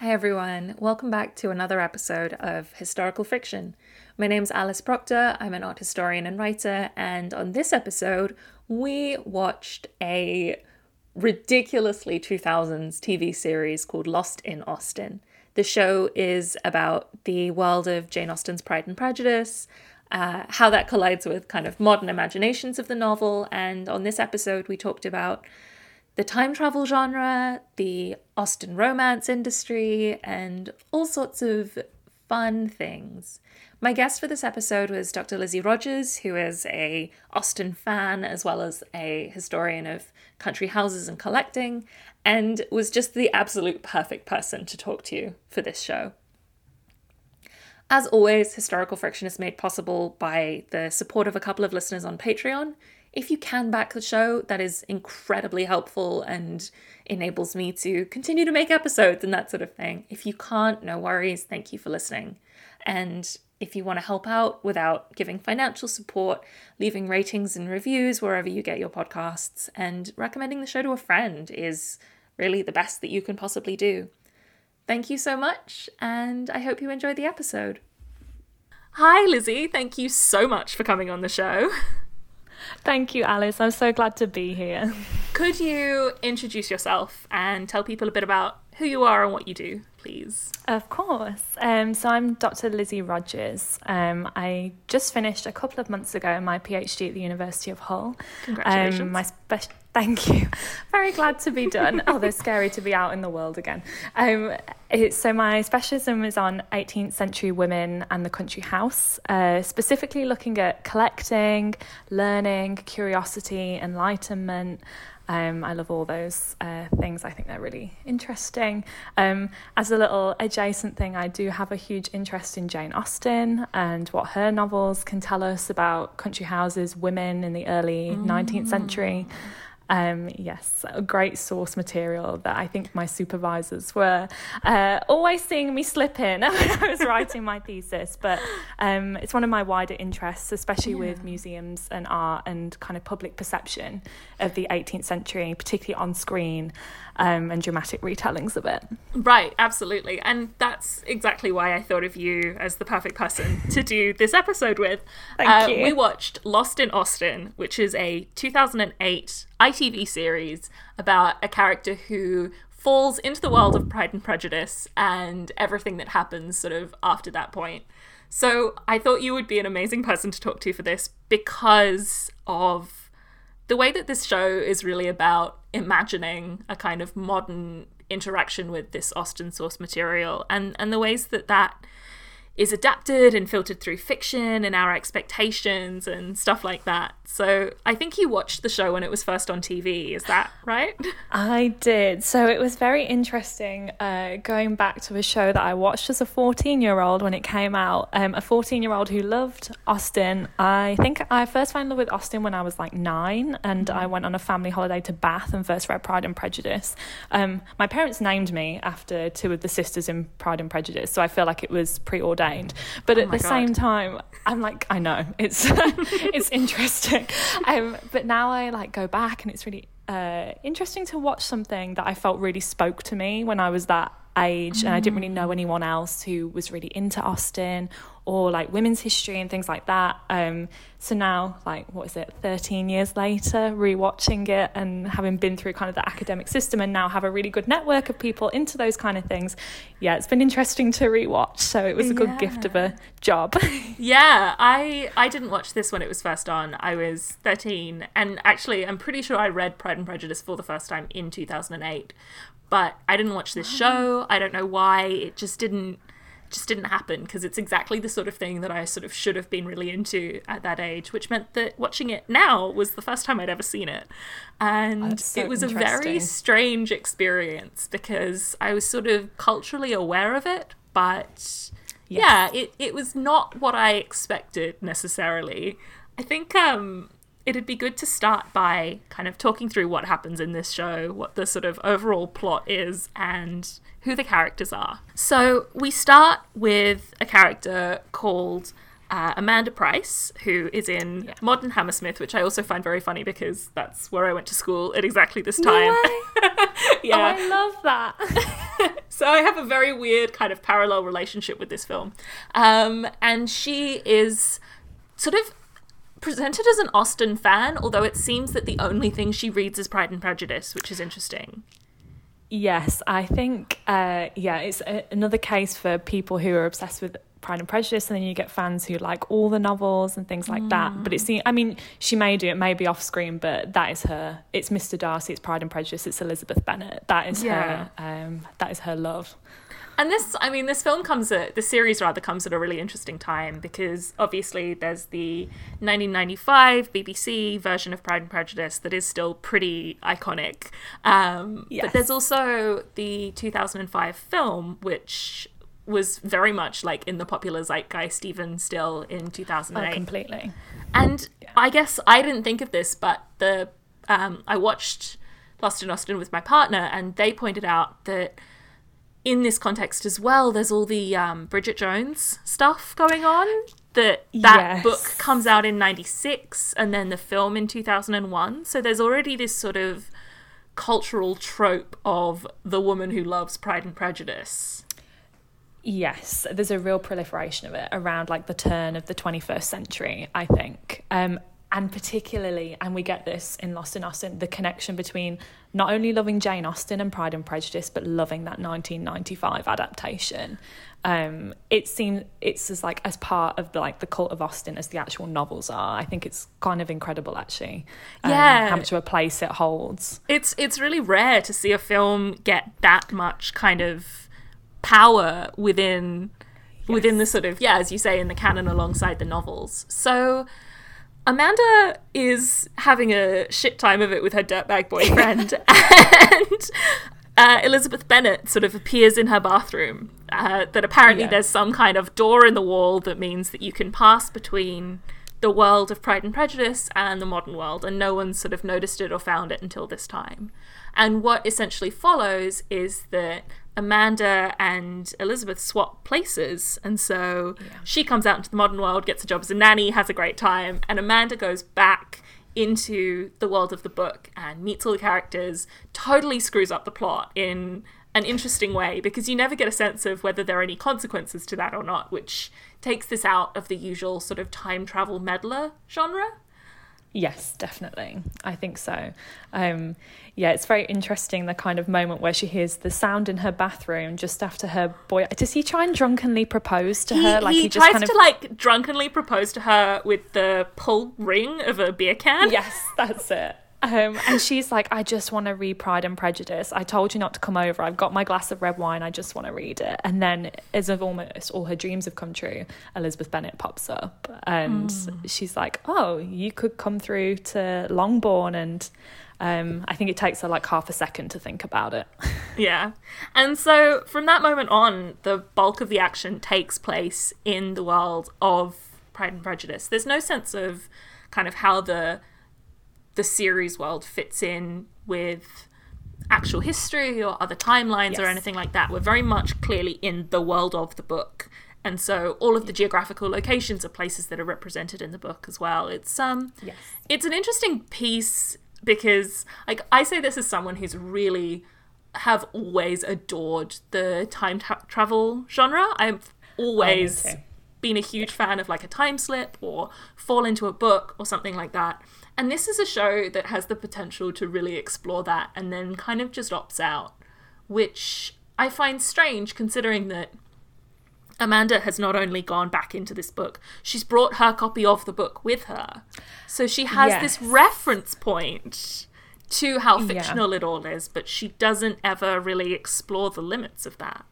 Hi, everyone. Welcome back to another episode of Historical Fiction. My name's Alice Procter. I'm an art historian and writer, and on this episode, we watched a ridiculously 2000s TV series called Lost in Austen. The show is about the world of Jane Austen's Pride and Prejudice, uh, how that collides with kind of modern imaginations of the novel, and on this episode, we talked about the time travel genre, the Austen romance industry, and all sorts of fun things. My guest for this episode was Dr. Lizzie Rogers, who is a Austen fan as well as a historian of country houses and collecting, and was just the absolute perfect person to talk to for this show. As always, Historical Friction is made possible by the support of a couple of listeners on Patreon. If you can back the show, that is incredibly helpful and enables me to continue to make episodes and that sort of thing. If you can't, no worries. Thank you for listening. And if you want to help out without giving financial support, leaving ratings and reviews wherever you get your podcasts, and recommending the show to a friend is really the best that you can possibly do. Thank you so much, and I hope you enjoyed the episode. Hi, Lizzie. Thank you so much for coming on the show. Thank you, Alice. I'm so glad to be here. Could you introduce yourself and tell people a bit about who you are and what you do, please? Of course. Um, so I'm Dr. Lizzie Rogers. Um, I just finished a couple of months ago my PhD at the University of Hull. Congratulations. Um, my spe- Thank you. Very glad to be done. oh, they're scary to be out in the world again. Um, it, so my specialism is on 18th century women and the country house, uh, specifically looking at collecting, learning, curiosity, enlightenment. Um, I love all those uh, things. I think they're really interesting. Um, as a little adjacent thing, I do have a huge interest in Jane Austen and what her novels can tell us about country houses, women in the early mm. 19th century. Um, yes, a great source material that I think my supervisors were uh, always seeing me slip in when I was writing my thesis. But um, it's one of my wider interests, especially yeah. with museums and art and kind of public perception of the 18th century, particularly on screen um, and dramatic retellings of it. Right, absolutely. And that's exactly why I thought of you as the perfect person to do this episode with. Thank uh, you. We watched Lost in Austen, which is a 2008 ITV series about a character who falls into the world of Pride and Prejudice and everything that happens sort of after that point. So I thought you would be an amazing person to talk to for this because of the way that this show is really about imagining a kind of modern interaction with this Austen source material and and the ways that that is adapted and filtered through fiction and our expectations and stuff like that. So I think you watched the show when it was first on TV. Is that right? I did. So it was very interesting uh, going back to a show that I watched as a 14 year old when it came out. Um, a 14 year old who loved Austen. I think I first fell in love with Austen when I was like nine and mm-hmm. I went on a family holiday to Bath and first read Pride and Prejudice. Um, my parents named me after two of the sisters in Pride and Prejudice. So I feel like it was preordained but oh at the God. same time, I'm like, I know it's it's interesting. Um, but now I like go back and it's really uh, interesting to watch something that I felt really spoke to me when I was that age, mm. and I didn't really know mm. anyone else who was really into Austen or like women's history and things like that. Um, so now, like, what is it, 13 years later, rewatching it and having been through kind of the academic system and now have a really good network of people into those kind of things. Yeah, it's been interesting to rewatch. So it was a good yeah. gift of a job. yeah, I I didn't watch this when it was first on. I was 13, and actually, I'm pretty sure I read Pride and Prejudice for the first time in 2008. But I didn't watch this show. I don't know why. It just didn't just didn't happen because it's exactly the sort of thing that I sort of should have been really into at that age, which meant that watching it now was the first time I'd ever seen it. And so it was a very strange experience because I was sort of culturally aware of it, but yes. yeah, it, it was not what I expected necessarily. I think um it'd be good to start by kind of talking through what happens in this show, what the sort of overall plot is, and who the characters are. So we start with a character called uh, Amanda Price, who is in yeah. Modern Hammersmith, which I also find very funny because that's where I went to school at exactly this time. No yeah, oh, I love that. so I have a very weird kind of parallel relationship with this film. Um, and she is sort of presented as an Austen fan, although it seems that the only thing she reads is Pride and Prejudice, which is interesting. Yes, I think, uh, yeah, it's a, another case for people who are obsessed with Pride and Prejudice, and then you get fans who like all the novels and things like mm. that. But it's, I mean, she may do it, maybe off screen, but that is her. It's Mr. Darcy, it's Pride and Prejudice, it's Elizabeth Bennet. That is yeah. her. Um, that is her love. And this, I mean, this film comes at the series rather comes at a really interesting time because obviously there's the 1995 BBC version of Pride and Prejudice that is still pretty iconic. Um, yes. But there's also the 2005 film, which was very much like in the popular zeitgeist even still in 2008 oh, completely and yeah. i guess i didn't think of this but the um, i watched lost in austen with my partner and they pointed out that in this context as well there's all the um, bridget jones stuff going on that that yes. book comes out in 96 and then the film in 2001 so there's already this sort of cultural trope of the woman who loves pride and prejudice Yes, there's a real proliferation of it around like the turn of the 21st century, I think. Um, and particularly, and we get this in Lost in Austen, the connection between not only loving Jane Austen and Pride and Prejudice, but loving that 1995 adaptation. Um, it seems it's as like as part of the, like the cult of Austen as the actual novels are. I think it's kind of incredible, actually. Um, yeah, how much of a place it holds. It's it's really rare to see a film get that much kind of power within yes. within the sort of yeah, as you say, in the canon alongside the novels. So Amanda is having a shit time of it with her dirtbag boyfriend, and uh, Elizabeth Bennet sort of appears in her bathroom. Uh, that apparently yeah. there's some kind of door in the wall that means that you can pass between the world of Pride and Prejudice and the modern world, and no one's sort of noticed it or found it until this time. And what essentially follows is that Amanda and Elizabeth swap places. And so yeah. she comes out into the modern world, gets a job as a nanny, has a great time, and Amanda goes back into the world of the book and meets all the characters, totally screws up the plot in an interesting way because you never get a sense of whether there are any consequences to that or not, which takes this out of the usual sort of time travel meddler genre. Yes, definitely. I think so. Um, yeah, it's very interesting the kind of moment where she hears the sound in her bathroom just after her boy. Does he try and drunkenly propose to he, her? Like he, he tries kind of... to like drunkenly propose to her with the pull ring of a beer can. Yes, that's it. Um, and she's like, I just want to read Pride and Prejudice. I told you not to come over. I've got my glass of red wine. I just want to read it. And then, as of almost all her dreams have come true, Elizabeth Bennet pops up and mm. she's like, Oh, you could come through to Longbourn. And um, I think it takes her like half a second to think about it. yeah. And so from that moment on, the bulk of the action takes place in the world of Pride and Prejudice. There's no sense of kind of how the the series world fits in with actual history or other timelines yes. or anything like that. We're very much clearly in the world of the book. And so all of the geographical locations are places that are represented in the book as well. It's um yes. it's an interesting piece because like I say this as someone who's really have always adored the time tra- travel genre. I've always oh, been a huge fan of like a time slip or fall into a book or something like that. And this is a show that has the potential to really explore that and then kind of just opts out, which I find strange considering that Amanda has not only gone back into this book, she's brought her copy of the book with her. So she has yes. this reference point to how fictional yeah. it all is, but she doesn't ever really explore the limits of that.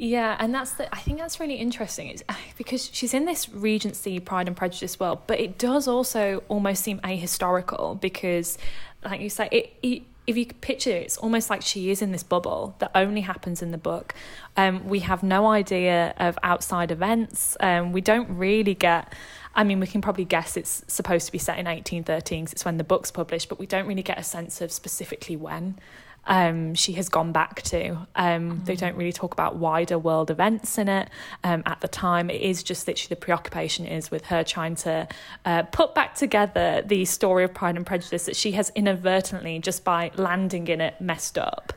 Yeah, and that's the. I think that's really interesting. It's because she's in this Regency Pride and Prejudice world, but it does also almost seem ahistorical because, like you say, it, it if you picture it, it's almost like she is in this bubble that only happens in the book. Um, we have no idea of outside events. Um, we don't really get. I mean, we can probably guess it's supposed to be set in 1813 because it's when the book's published, but we don't really get a sense of specifically when um, she has gone back to. Um, mm. They don't really talk about wider world events in it um, at the time. It is just literally the preoccupation is with her trying to uh, put back together the story of Pride and Prejudice that she has inadvertently, just by landing in it, messed up.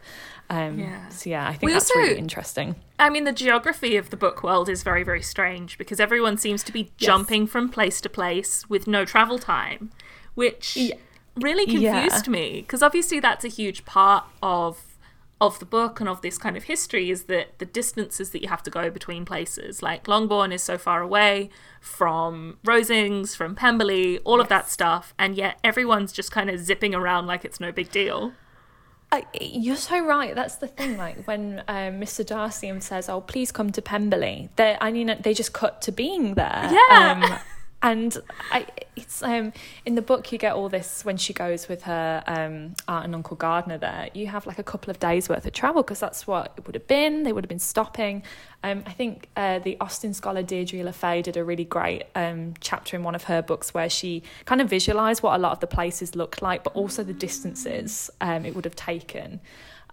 Um, Yeah. So yeah, I think We that's also- really interesting. I mean, the geography of the book world is very, very strange because everyone seems to be Yes. jumping from place to place with no travel time, which Yeah. Really Yeah. confused me because obviously that's a huge part of of the book and of this kind of history is that the distances that you have to go between places like longbourn is so far away from rosings from pemberley all of that stuff and yet everyone's just kind of zipping around like it's no big deal I, you're so right. That's the thing. Like when um, Mr. Darcy says, "Oh, please come to Pemberley," they, I mean, they just cut to being there. Yeah. Um, and I, it's um, in the book you get all this when she goes with her um, aunt and uncle Gardiner. There, you have like a couple of days worth of travel because that's what it would have been. They would have been stopping. Um, I think uh, the Austen scholar Deirdre Le Faye did a really great um, chapter in one of her books where she kind of visualised what a lot of the places looked like, but also the distances um, it would have taken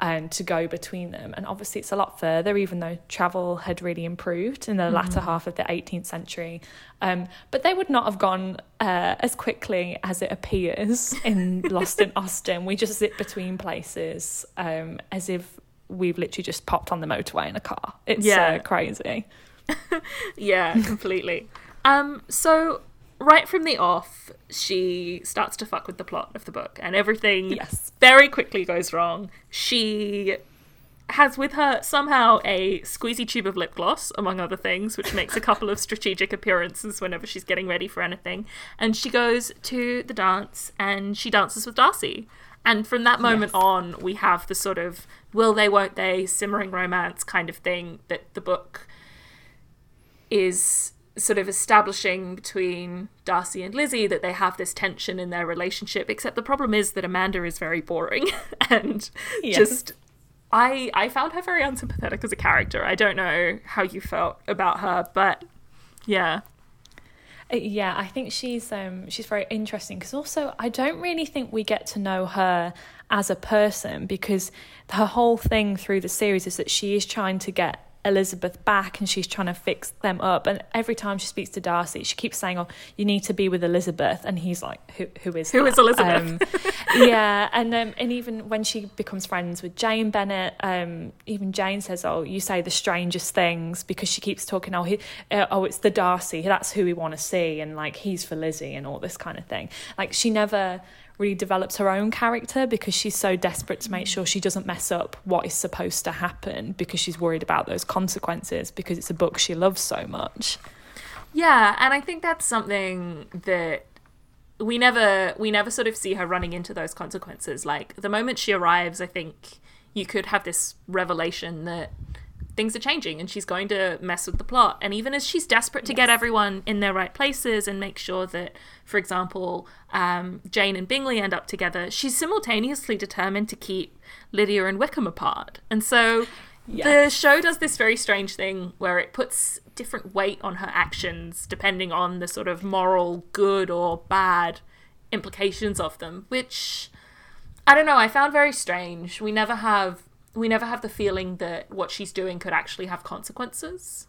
um, to go between them. And obviously, it's a lot further, even though travel had really improved in the latter half of the 18th century. Um, but they would not have gone uh, as quickly as it appears in Lost in Austen. We just zip between places um, as if we've literally just popped on the motorway in a car. It's Yeah. uh, crazy. Yeah, completely. um, so right from the off, she starts to fuck with the plot of the book, and everything Yes. very quickly goes wrong. She has with her somehow a squeezy tube of lip gloss, among other things, which makes a couple of strategic appearances whenever she's getting ready for anything. And she goes to the dance and she dances with Darcy. And from that moment Yes. on, we have the sort of will they, won't they, simmering romance kind of thing that the book is sort of establishing between Darcy and Lizzie that they have this tension in their relationship. Except the problem is that Amanda is very boring and Yes. just. I I found her very unsympathetic as a character. I don't know how you felt about her, but yeah. Uh, Yeah, I think she's um she's very interesting because also I don't really think we get to know her as a person because her whole thing through the series is that she is trying to get Elizabeth back and she's trying to fix them up and every time she speaks to Darcy she keeps saying oh you need to be with Elizabeth and he's like who who is Who that? is Elizabeth? Um, yeah and um, and even when she becomes friends with Jane Bennet um even Jane says oh you say the strangest things because she keeps talking oh he, uh, oh it's the Darcy that's who we want to see and like he's for Lizzie and all this kind of thing like she never really develops her own character because she's so desperate to make mm. sure she doesn't mess up what is supposed to happen because she's worried about those consequences because it's a book she loves so much Yeah, and I think that's something that we never we never sort of see her running into those consequences. Like the moment she arrives, I think you could have this revelation that things are changing and she's going to mess with the plot. And even as she's desperate to get everyone in their right places and make sure that, for example, um, Jane and Bingley end up together, she's simultaneously determined to keep Lydia and Wickham apart. And so the show does this very strange thing where it puts different weight on her actions depending on the sort of moral good or bad implications of them, which I don't know, I found very strange. We never have we never have the feeling that what she's doing could actually have consequences.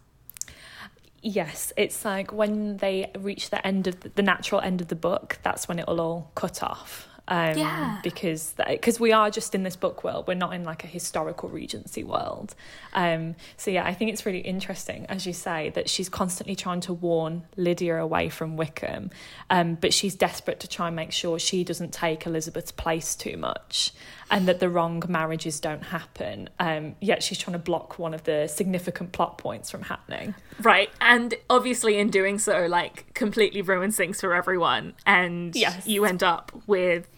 Yes, it's like when they reach the end of the, the natural end of the book, that's when it'll all cut off. Um, Yeah. Because because we are just in this book world, we're not in like a historical Regency world. Um, so yeah, I think it's really interesting, as you say, that she's constantly trying to warn Lydia away from Wickham, um, but she's desperate to try and make sure she doesn't take Elizabeth's place too much, and that the wrong marriages don't happen. Um, yet she's trying to block one of the significant plot points from happening. Right. And obviously in doing so, like completely ruins things for everyone. And Yes. you end up with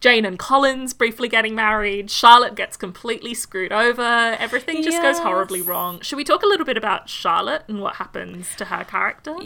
Jane and Collins briefly getting married. Charlotte gets completely screwed over. Everything just goes horribly wrong. Should we talk a little bit about Charlotte and what happens to her character?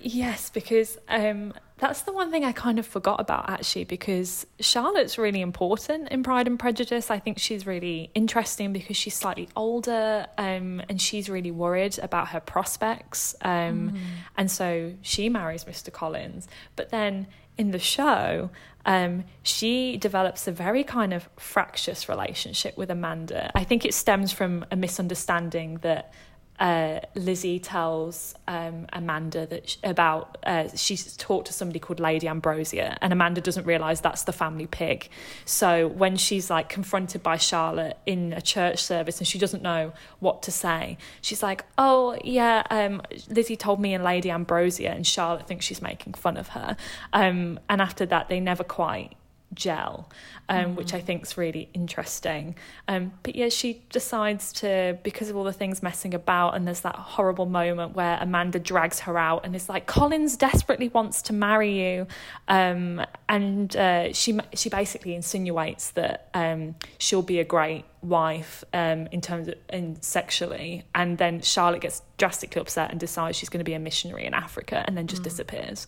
Yes, because um, that's the one thing I kind of forgot about actually, because Charlotte's really important in Pride and Prejudice. I think she's really interesting because she's slightly older um, and she's really worried about her prospects. Um, And so she marries Mr. Collins. But then in the show, um, she develops a very kind of fractious relationship with Amanda. I think it stems from a misunderstanding that uh, Lizzie tells um, Amanda that sh- about uh, she's talked to somebody called Lady Ambrosia, and Amanda doesn't realize that's the family pig. So when she's like confronted by Charlotte in a church service and she doesn't know what to say, she's like, "Oh yeah, um, Lizzie told me and Lady Ambrosia," and Charlotte thinks she's making fun of her. Um, and after that, they never quite gel, um, mm. which I think is really interesting. Um, but yeah, she decides to, because of all the things messing about, and there's that horrible moment where Amanda drags her out and is like, Collins desperately wants to marry you. Um, and uh, she, she basically insinuates that um, she'll be a great wife um, in terms of in sexually and then charlotte gets drastically upset and decides she's going to be a missionary in africa and then just mm. disappears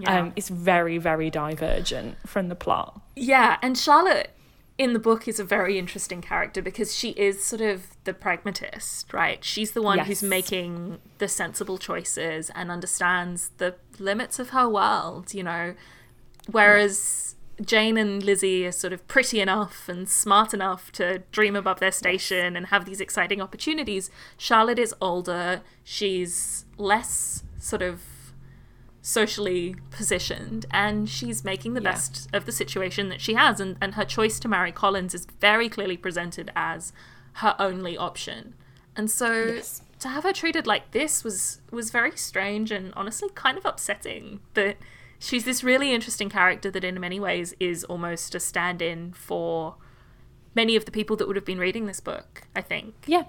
yeah. Um, it's very, very divergent from the plot. Yeah, and Charlotte in the book is a very interesting character because she is sort of the pragmatist, right? She's the one yes. who's making the sensible choices and understands the limits of her world, you know. Whereas Jane and Lizzie are sort of pretty enough and smart enough to dream above their station and have these exciting opportunities. Charlotte is older, she's less sort of socially positioned and she's making the yeah. best of the situation that she has and, and her choice to marry collins is very clearly presented as her only option and so yes. to have her treated like this was was very strange and honestly kind of upsetting that she's this really interesting character that in many ways is almost a stand-in for many of the people that would have been reading this book i think yeah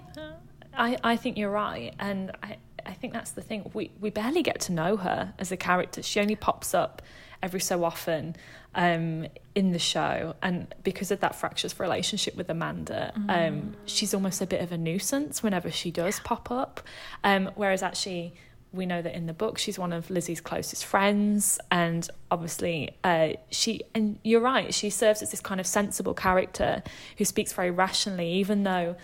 i i think you're right and i I think that's the thing. We we barely get to know her as a character. She only pops up every so often um, in the show, and because of that fractious relationship with Amanda, um, mm. um, she's almost a bit of a nuisance whenever she does pop up. Um, whereas actually. We know that in the book she's one of Lizzie's closest friends, and obviously uh, she. And you're right, she serves as this kind of sensible character who speaks very rationally, even though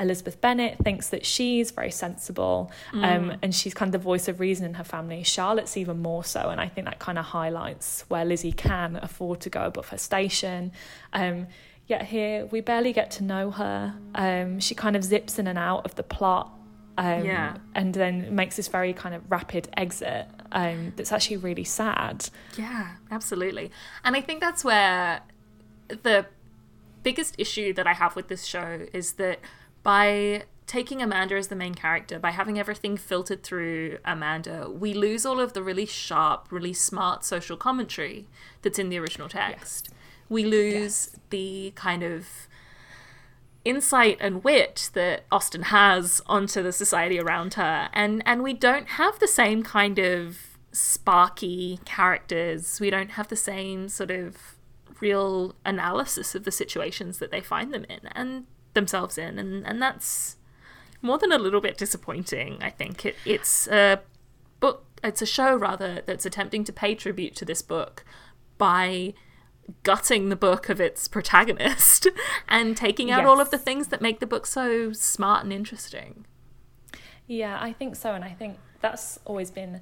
Elizabeth Bennet thinks that she's very sensible um, mm. and she's kind of the voice of reason in her family. Charlotte's even more so, and I think that kind of highlights where Lizzie can afford to go above her station. Um, yet here, we barely get to know her. Um, she kind of zips in and out of the plot. Um, yeah. And then makes this very kind of rapid exit um, that's actually really sad. Yeah, absolutely. And I think that's where the biggest issue that I have with this show is that by taking Amanda as the main character, by having everything filtered through Amanda, we lose all of the really sharp, really smart social commentary that's in the original text. Yes. We lose yes. the kind of insight and wit that Austen has onto the society around her. And and we don't have the same kind of sparky characters. We don't have the same sort of real analysis of the situations that they find them in. And themselves in, and and that's more than a little bit disappointing. I think it, it's a book, it's a show rather that's attempting to pay tribute to this book by gutting the book of its protagonist and taking out yes. all of the things that make the book so smart and interesting. Yeah, I think so, and I think that's always been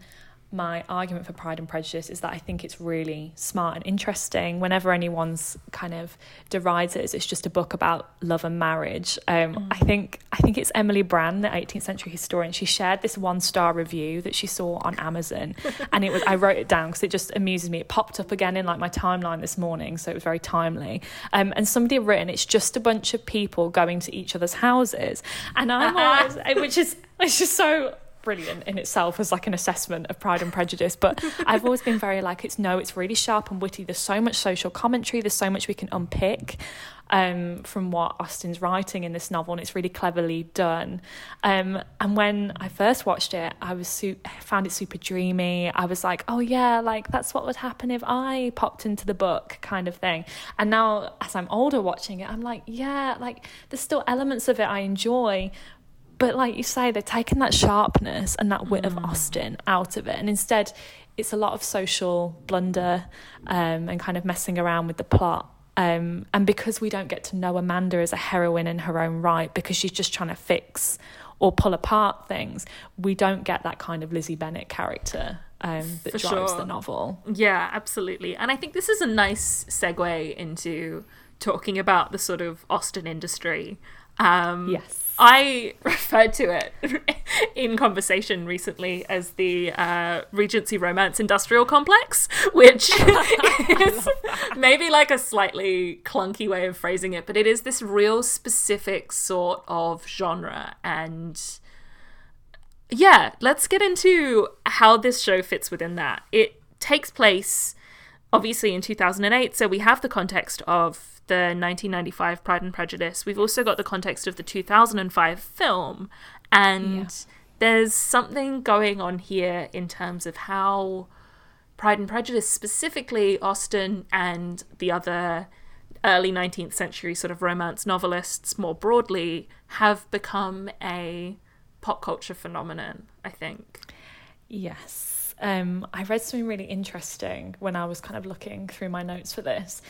my argument for Pride and Prejudice is that I think it's really smart and interesting. Whenever anyone's kind of derides it as it's just a book about love and marriage, um, mm. I think I think it's Emily Brand, the 18th century historian. She shared this one star review that she saw on Amazon, and it was I wrote it down because it just amuses me. It popped up again in like my timeline this morning, so it was very timely. Um, and somebody had written it's just a bunch of people going to each other's houses, and I'm always, which is it's just so brilliant in itself as like an assessment of Pride and Prejudice. But I've always been very like, it's no, it's really sharp and witty. There's so much social commentary. There's so much we can unpick um, from what Austen's writing in this novel, and it's really cleverly done. Um, and when I first watched it, I was su- found it super dreamy. I was like, oh yeah, like that's what would happen if I popped into the book, kind of thing. And now, as I'm older watching it, I'm like, yeah, like there's still elements of it I enjoy, but like you say, they're taking that sharpness and that wit mm. of Austen out of it, and instead, it's a lot of social blunder um, and kind of messing around with the plot. Um, and because we don't get to know Amanda as a heroine in her own right, because she's just trying to fix or pull apart things, we don't get that kind of Lizzie Bennet character um, that For drives sure. the novel. Yeah, absolutely. And I think this is a nice segue into talking about the sort of Austen industry Um, Yes. I referred to it in conversation recently as the uh, Regency Romance Industrial Complex, which is maybe like a slightly clunky way of phrasing it, but it is this real specific sort of genre. And yeah, let's get into how this show fits within that. It takes place obviously in 2008, so we have the context of the 1995 Pride and Prejudice. We've also got the context of the 2005 film, and Yeah. there's something going on here in terms of how Pride and Prejudice, specifically Austen and the other early 19th century sort of romance novelists more broadly, have become a pop culture phenomenon, I think. Yes. Um, I read something really interesting when I was kind of looking through my notes for this.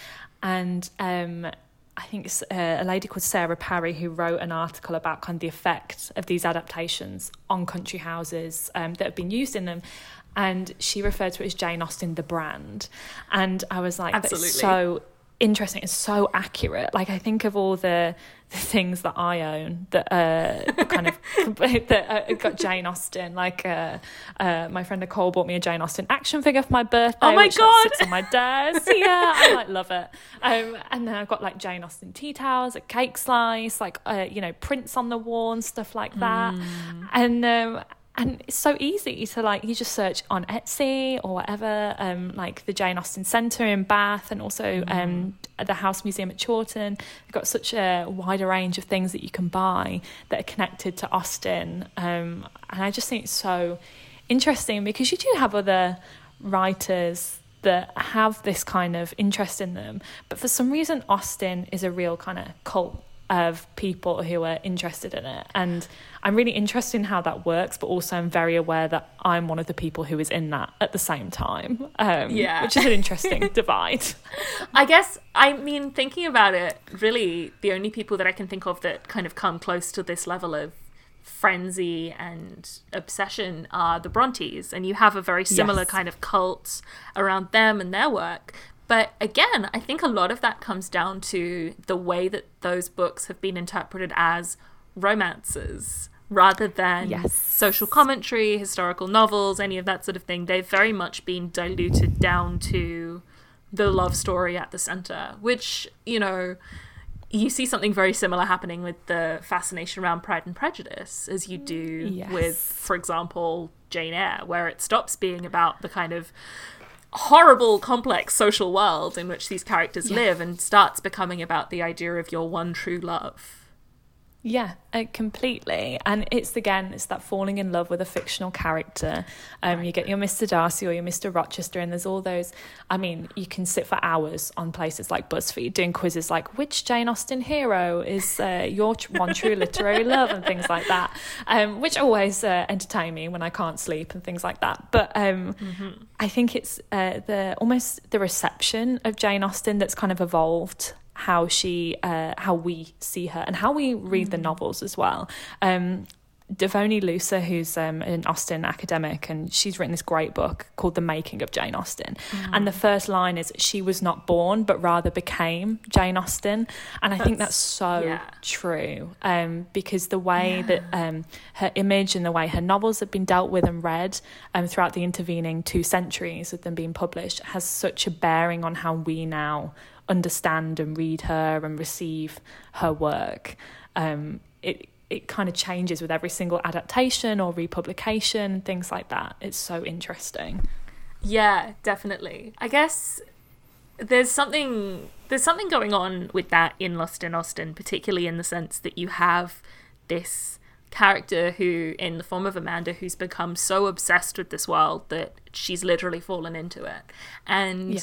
And um, I think it's uh, a lady called Sarah Parry who wrote an article about kind of the effect of these adaptations on country houses um, that have been used in them. And she referred to it as Jane Austen, the brand. And I was like, that's Absolutely. so interesting. and so accurate. Like, I think of all the, the things that I own that uh, kind of that uh, got Jane Austen. Like, uh, uh, my friend Nicole bought me a Jane Austen action figure for my birthday. Oh my which, like, God. sits on my desk. yeah, I like love it. Um, and then I've got like Jane Austen tea towels, a cake slice, like uh, you know prints on the wall and stuff like that. Mm. And um, and it's so easy to like you just search on Etsy or whatever. Um, like the Jane Austen Centre in Bath, and also um, at the House Museum at Chawton. They've got such a wider range of things that you can buy that are connected to Austen. Um, and I just think it's so interesting because you do have other writers that have this kind of interest in them, but for some reason, Austen is a real kind of cult of people who are interested in it. And I'm really interested in how that works, but also I'm very aware that I'm one of the people who is in that at the same time. Um, Yeah. Which is an interesting divide. I guess, I mean, thinking about it, really, the only people that I can think of that kind of come close to this level of frenzy and obsession are the Brontes. And you have a very similar Yes. kind of cult around them and their work. But again, I think a lot of that comes down to the way that those books have been interpreted as romances rather than Yes. social commentary, historical novels, any of that sort of thing. They've very much been diluted down to the love story at the center, which, you know, you see something very similar happening with the fascination around Pride and Prejudice as you do Yes. with, for example, Jane Eyre, where it stops being about the kind of horrible, complex social world in which these characters Yeah. live and starts becoming about the idea of your one true love. Yeah, uh, completely. And it's again, it's that falling in love with a fictional character. Um, you get your Mr. Darcy or your Mr. Rochester, and there's all those. I mean, you can sit for hours on places like BuzzFeed doing quizzes like which Jane Austen hero is uh, your tr- one true literary love and things like that, um, which always uh, entertain me when I can't sleep and things like that. But um, I think it's uh, the almost the reception of Jane Austen that's kind of evolved how she uh, how we see her and how we read the novels as well. Um, Devoney Looser, who's um, an Austen academic, and she's written this great book called The Making of Jane Austen. And the first line is, She was not born, but rather became Jane Austen. And I think that's so yeah. true um, because the way that um, her image and the way her novels have been dealt with and read um, throughout the intervening two centuries of them being published has such a bearing on how we now understand and read her and receive her work. Um, it it kind of changes with every single adaptation or republication, things like that. It's so interesting. Yeah, definitely. I guess there's something there's something going on with that in Lost in Austen, particularly in the sense that you have this character who, in the form of Amanda, who's become so obsessed with this world that she's literally fallen into it. And Yeah.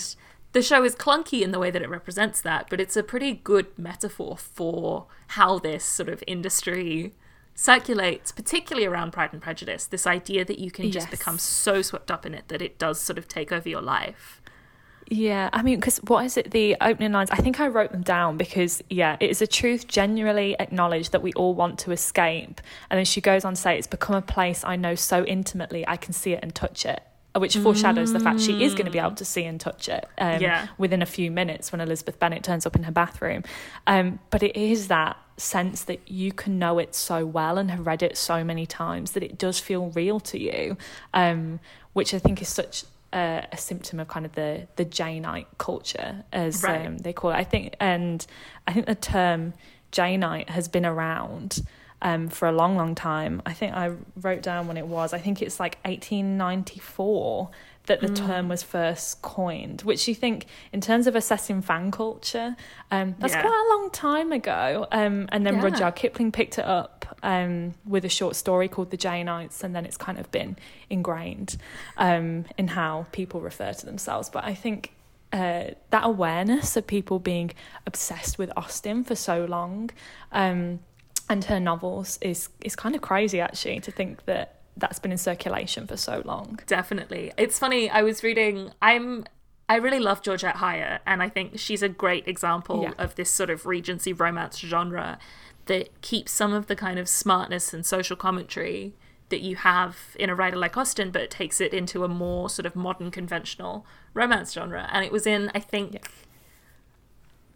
The show is clunky in the way that it represents that, but it's a pretty good metaphor for how this sort of industry circulates, particularly around Pride and Prejudice. This idea that you can just Yes. become so swept up in it that it does sort of take over your life. Yeah, I mean, because what is it? The opening lines. I think I wrote them down because yeah, it is a truth generally acknowledged that we all want to escape. And then she goes on to say, "It's become a place I know so intimately I can see it and touch it." Which foreshadows the fact she is going to be able to see and touch it um, Yeah. within a few minutes when Elizabeth Bennet turns up in her bathroom. Um, but it is that sense that you can know it so well and have read it so many times that it does feel real to you, um, which I think is such a, a, symptom of kind of the the Janeite culture, as right. um, they call it. I think, and I think the term Janeite has been around um, for a long, long time. I think I wrote down when it was. I think it's like 1894 that the mm. term was first coined, which you think, in terms of assessing fan culture, um, that's yeah. quite a long time ago. Um, and then yeah. Rudyard Kipling picked it up um, with a short story called The Janeites, and then it's kind of been ingrained um, in how people refer to themselves. But I think uh, that awareness of people being obsessed with Austen for so long um, and her novels is is kind of crazy actually to think that that's been in circulation for so long. Definitely. It's funny, I was reading I'm I really love Georgette Heyer and I think she's a great example yeah. of this sort of regency romance genre that keeps some of the kind of smartness and social commentary that you have in a writer like Austen, but takes it into a more sort of modern conventional romance genre. And it was in, I think, yeah.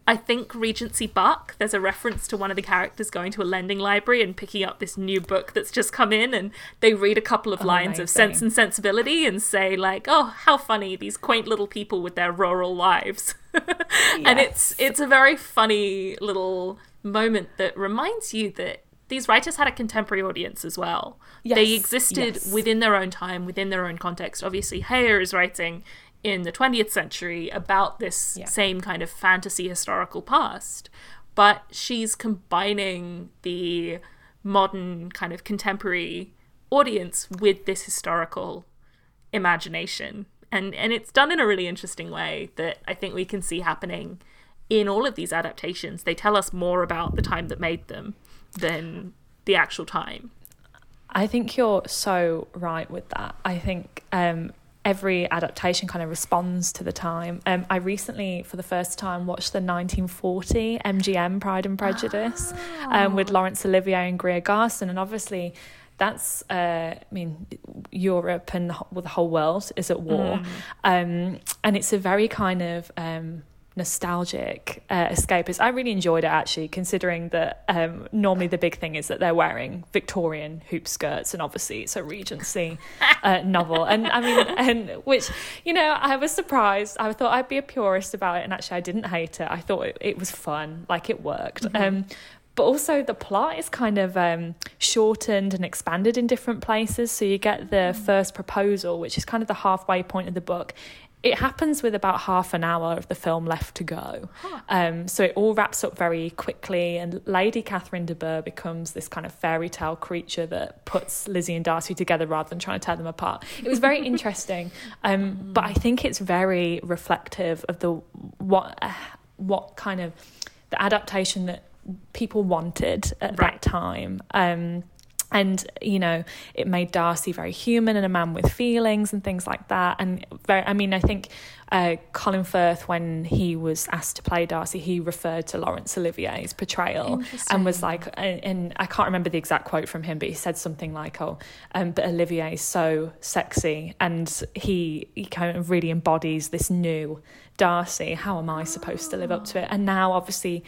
I think Regency Buck. There's a reference to one of the characters going to a lending library and picking up this new book that's just come in, and they read a couple of oh, lines amazing. of Sense and Sensibility and say like, "Oh, how funny these quaint little people with their rural lives." yes. And it's it's a very funny little moment that reminds you that these writers had a contemporary audience as well. Yes, they existed yes. within their own time, within their own context. Obviously, Heyer is writing in the 20th century about this yeah. same kind of fantasy historical past, but she's combining the modern kind of contemporary audience with this historical imagination. And and it's done in a really interesting way that I think we can see happening in all of these adaptations. They tell us more about the time that made them than the actual time. I think you're so right with that. I think um, every adaptation kind of responds to the time. Um, I recently, for the first time, watched the 1940 MGM Pride and Prejudice oh. um, with Laurence Olivier and Greer Garson, and obviously. That's, uh, I mean, Europe and the, well, the whole world is at war. Mm. Um, and it's a very kind of um, nostalgic uh, escapist. I really enjoyed it actually, considering that um, normally the big thing is that they're wearing Victorian hoop skirts, and obviously it's a Regency uh, novel. And I mean, and which you know, I was surprised. I thought I'd be a purist about it, and actually, I didn't hate it. I thought it, it was fun, like it worked. Mm-hmm. Um, but also the plot is kind of um, shortened and expanded in different places. So you get the mm. first proposal, which is kind of the halfway point of the book, it happens with about half an hour of the film left to go. Huh. Um, so it all wraps up very quickly, and Lady Catherine de Bourgh becomes this kind of fairy tale creature that puts Lizzie and Darcy together rather than trying to tear them apart. It was very interesting, um, mm. but I think it's very reflective of the what uh, what kind of the adaptation that people wanted at right. that time. Um, and you know it made darcy very human and a man with feelings and things like that. And very i mean i think uh, colin firth when he was asked to play darcy he referred to laurence olivier's portrayal and was like and, and, i can't remember the exact quote from him but he said something like oh um, but olivier is so sexy and he he kind of really embodies this new darcy. How am i supposed to live up to it? And now obviously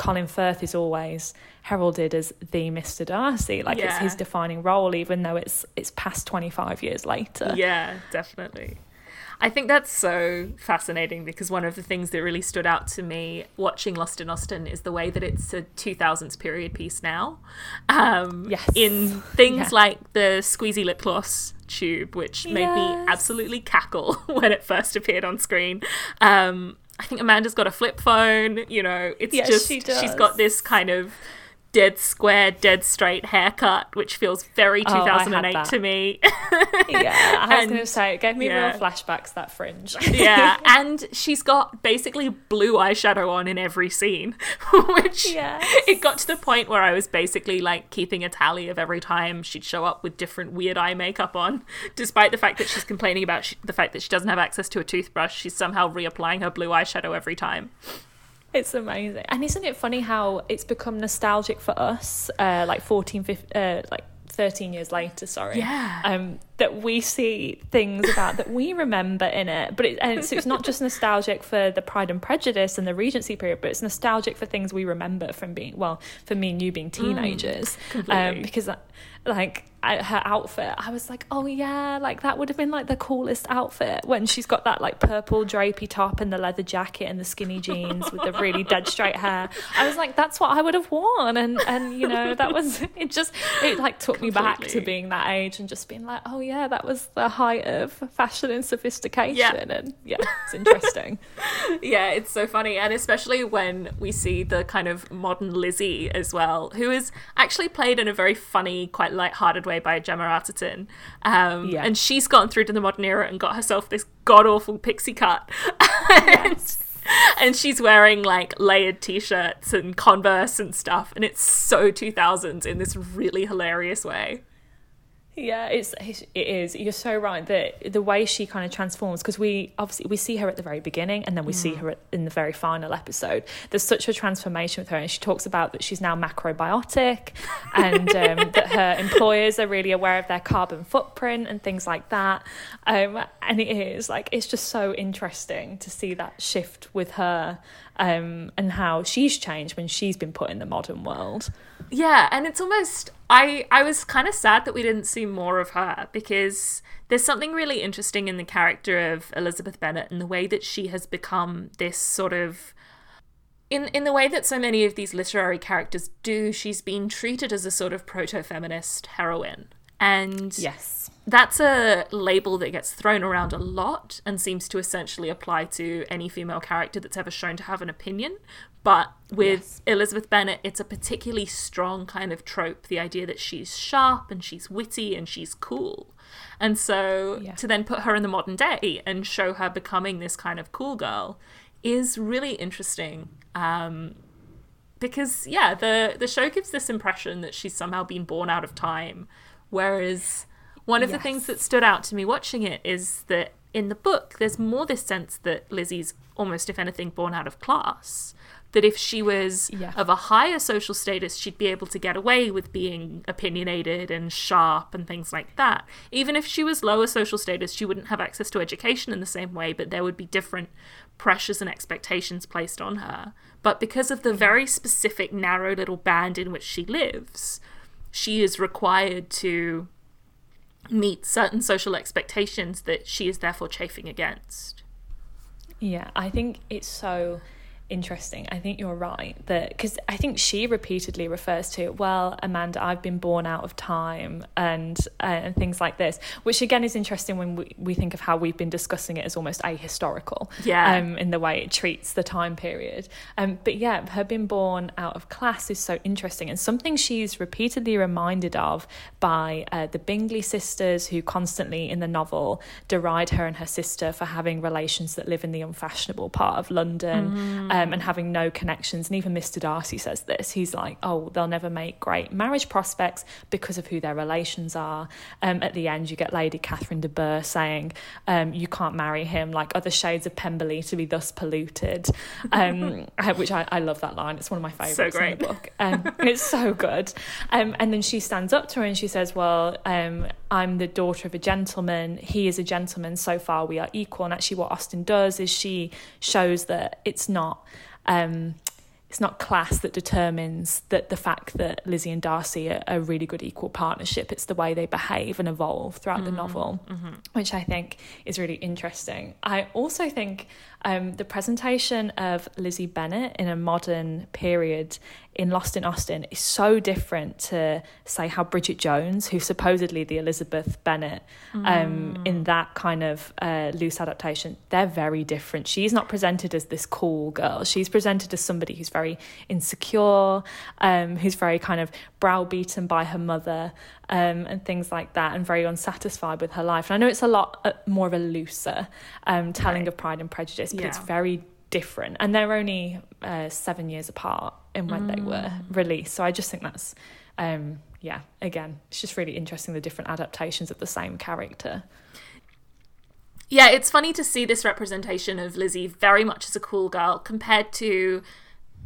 Colin Firth is always heralded as the Mr. Darcy, like yeah. it's his defining role, even though it's it's past twenty five years later. Yeah, definitely. I think that's so fascinating because one of the things that really stood out to me watching Lost in Austen is the way that it's a 2000s period piece now. Um, yes. In things yeah. like the squeezy lip gloss tube, which yes. made me absolutely cackle when it first appeared on screen. Um, I think Amanda's got a flip phone. You know, it's just she she's got this kind of dead square, dead straight haircut, which feels very 2008 oh, to me. yeah, I was going to say, it gave me yeah. real flashbacks, that fringe. yeah, and she's got basically blue eyeshadow on in every scene, which yes. it got to the point where I was basically like keeping a tally of every time she'd show up with different weird eye makeup on, despite the fact that she's complaining about sh- the fact that she doesn't have access to a toothbrush. She's somehow reapplying her blue eyeshadow every time. It's amazing. And isn't it funny how it's become nostalgic for us, uh, like 14, 15, uh, like 13 years later, sorry. Yeah. Um, that we see things about that we remember in it. But it, and so it's not just nostalgic for the Pride and Prejudice and the Regency period, but it's nostalgic for things we remember from being, well, for me and you being teenagers. completely. um, because, uh, like, I- her outfit, I was like, oh yeah, like that would have been like the coolest outfit when she's got that like purple drapey top and the leather jacket and the skinny jeans with the really dead straight hair. I was like, that's what I would have worn, and and you know that was it. Just it like took me back to being that age and just being like, oh yeah, that was the height of fashion and sophistication, Yeah. and yeah, it's interesting. Yeah, it's so funny. And especially when we see the kind of modern Lizzie as well, who is actually played in a very funny, quite light-hearted way by Gemma Arterton. Um, Yeah. And she's gone through to the modern era and got herself this god-awful pixie cut. Yes. and she's wearing like layered t-shirts and Converse and stuff. And it's so 2000s in this really hilarious way. Yeah, it's it's- You're so right that the way she kind of transforms because we obviously we see her at the very beginning and then we see her at, in the very final episode. There's such a transformation with her, and she talks about that she's now macrobiotic, and um, that her employers are really aware of their carbon footprint and things like that. Um, and it is like it's just so interesting to see that shift with her um, and how she's changed when she's been put in the modern world. Yeah, and it's almost I I was kind of sad that we didn't see more of her because there's something really interesting in the character of Elizabeth Bennet and the way that she has become this sort of in in the way that so many of these literary characters do, she's been treated as a sort of proto-feminist heroine. And Yes. That's a label that gets thrown around a lot and seems to essentially apply to any female character that's ever shown to have an opinion. But with Yes. Elizabeth Bennet, it's a particularly strong kind of trope the idea that she's sharp and she's witty and she's cool. And so Yeah. to then put her in the modern day and show her becoming this kind of cool girl is really interesting. Um, because yeah, the the show gives this impression that she's somehow been born out of time, whereas one of the things that stood out to me watching it is that in the book there's more this sense that Lizzie's almost if anything born out of class. That if she was Yeah. of a higher social status, she'd be able to get away with being opinionated and sharp and things like that. Even if she was lower social status, she wouldn't have access to education in the same way, but there would be different pressures and expectations placed on her. But because of the very specific, narrow little band in which she lives, she is required to meet certain social expectations that she is therefore chafing against. Yeah, I think it's so interesting. I think you're right that because I think she repeatedly refers to, well, Amanda, I've been born out of time and uh, and things like this, which again is interesting when we, we think of how we've been discussing it as almost ahistorical, Yeah. um, in the way it treats the time period. Um, but yeah, her being born out of class is so interesting and something she's repeatedly reminded of by uh, the Bingley sisters, who constantly in the novel deride her and her sister for having relations that live in the unfashionable part of London um, and having no connections. And even Mr. Darcy says this. He's like, oh, they'll never make great marriage prospects because of who their relations are. Um, at the end, you get Lady Catherine de Bourgh saying, um, you can't marry him like other shades of Pemberley to be thus polluted, um, which I, I love that line. It's one of my favourites in great. the book. Um, it's so good. Um, and then she stands up to her and she says, well, um, I'm the daughter of a gentleman. He is a gentleman. So far, we are equal. And actually, what Austen does is she shows that it's not. Um, it's not class that determines that the fact that Lizzie and Darcy are a really good equal partnership. It's the way they behave and evolve throughout the novel, which I think is really interesting. I also think um, the presentation of Lizzie Bennet in a modern period in Lost in Austen is so different to say how Bridget Jones, who's supposedly the Elizabeth Bennet um, in that kind of uh, loose adaptation, they're very different. She's not presented as this cool girl. She's presented as somebody who's very insecure, um, who's very kind of browbeaten by her mother um, and things like that, and very unsatisfied with her life. And I know it's a lot uh, more of a looser um, telling Right. of Pride and Prejudice, but it's very different. And they're only uh, seven years apart in when they were released. So I just think that's, um, yeah, again, it's just really interesting the different adaptations of the same character. Yeah, it's funny to see this representation of Lizzie very much as a cool girl compared to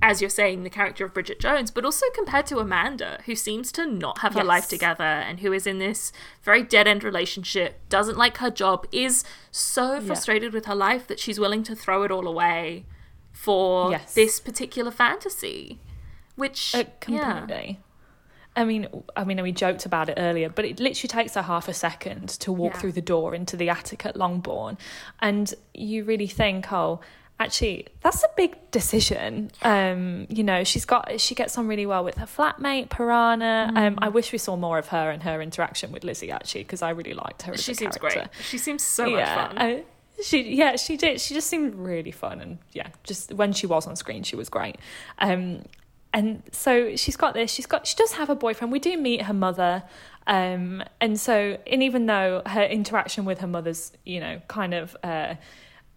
as you're saying, the character of Bridget Jones, but also compared to Amanda, who seems to not have her life together and who is in this very dead end relationship, doesn't like her job, is so frustrated with her life that she's willing to throw it all away for Yes. this particular fantasy. Which, Uh, yeah. completely. I mean, I mean, we joked about it earlier, but it literally takes her half a second to walk Yeah. through the door into the attic at Longbourn, and you really think, oh, actually, that's a big decision. Um, you know, she's got she gets on really well with her flatmate Piranha. Um, I wish we saw more of her and her interaction with Lizzie actually, because I really liked her. As She a seems character. great. She seems so much fun. uh, she yeah she did she just seemed really fun and yeah just when she was on screen she was great um and so she's got this she's got she does have a boyfriend we do meet her mother um and so and even though her interaction with her mother's you know kind of uh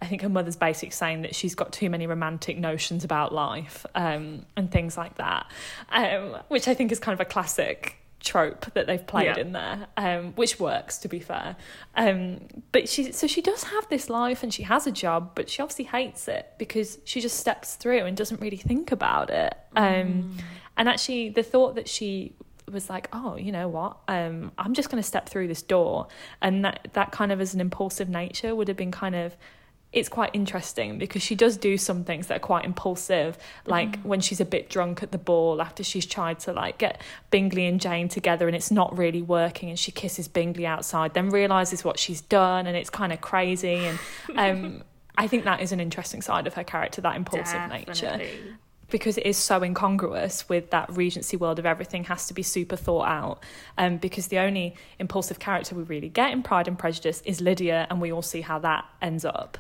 I think her mother's basically saying that she's got too many romantic notions about life um, and things like that, um, which I think is kind of a classic trope that they've played Yeah. in there, um, which works to be fair. Um, but she, so she does have this life and she has a job, but she obviously hates it because she just steps through and doesn't really think about it. Um, And actually, the thought that she was like, oh, you know what? Um, I'm just going to step through this door, and that that kind of as an impulsive nature would have been kind of. It's quite interesting because she does do some things that are quite impulsive, like when she's a bit drunk at the ball after she's tried to like get Bingley and Jane together and it's not really working, and she kisses Bingley outside, then realizes what she's done, and it's kind of crazy. And um, I think that is an interesting side of her character, that impulsive nature because it is so incongruous with that Regency world of everything has to be super thought out. Um, because the only impulsive character we really get in Pride and Prejudice is Lydia, and we all see how that ends up.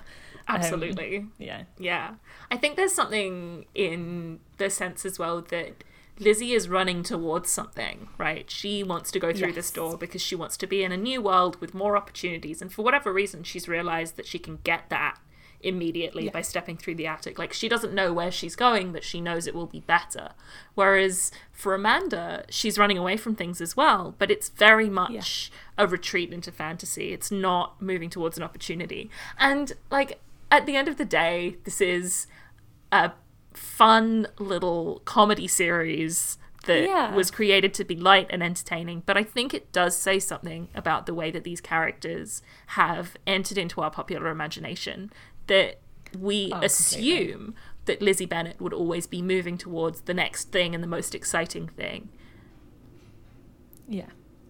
Um, Absolutely. yeah. Yeah. I think there's something in the sense as well that Lizzie is running towards something, right? She wants to go through this door because she wants to be in a new world with more opportunities. And for whatever reason, she's realized that she can get that immediately Yeah. by stepping through the attic. Like, she doesn't know where she's going, but she knows it will be better. Whereas for Amanda, she's running away from things as well, but it's very much a retreat into fantasy. It's not moving towards an opportunity. And, like, at the end of the day, this is a fun little comedy series that Yeah. was created to be light and entertaining, but I think it does say something about the way that these characters have entered into our popular imagination that we Oh, completely. assume that Lizzie Bennet would always be moving towards the next thing and the most exciting thing. Yeah,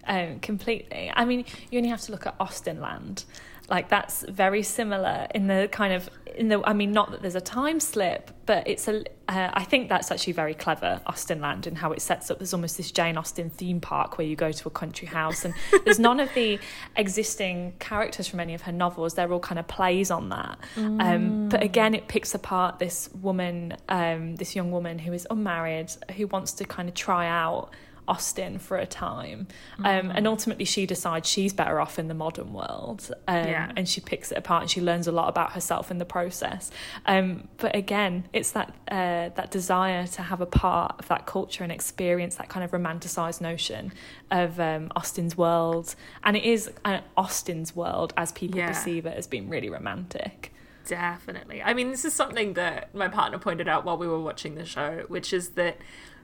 um, completely. I mean, you only have to look at Austenland. Like that's very similar in the kind of in the. I mean, not that there's a time slip, but it's a. Uh, I think that's actually very clever, Austenland, and how it sets up. There's almost this Jane Austen theme park where you go to a country house, and there's none of the existing characters from any of her novels. They're all kind of plays on that. Um, but again, it picks apart this woman, um, this young woman who is unmarried, who wants to kind of try out Austen for a time. Um, and ultimately, she decides she's better off in the modern world. Um, Yeah. And she picks it apart and she learns a lot about herself in the process. Um, but again, it's that, uh, that desire to have a part of that culture and experience that kind of romanticized notion of um, Austen's world. And it is uh, Austen's world as people Yeah. perceive it as being really romantic. Definitely. I mean, this is something that my partner pointed out while we were watching the show, which is that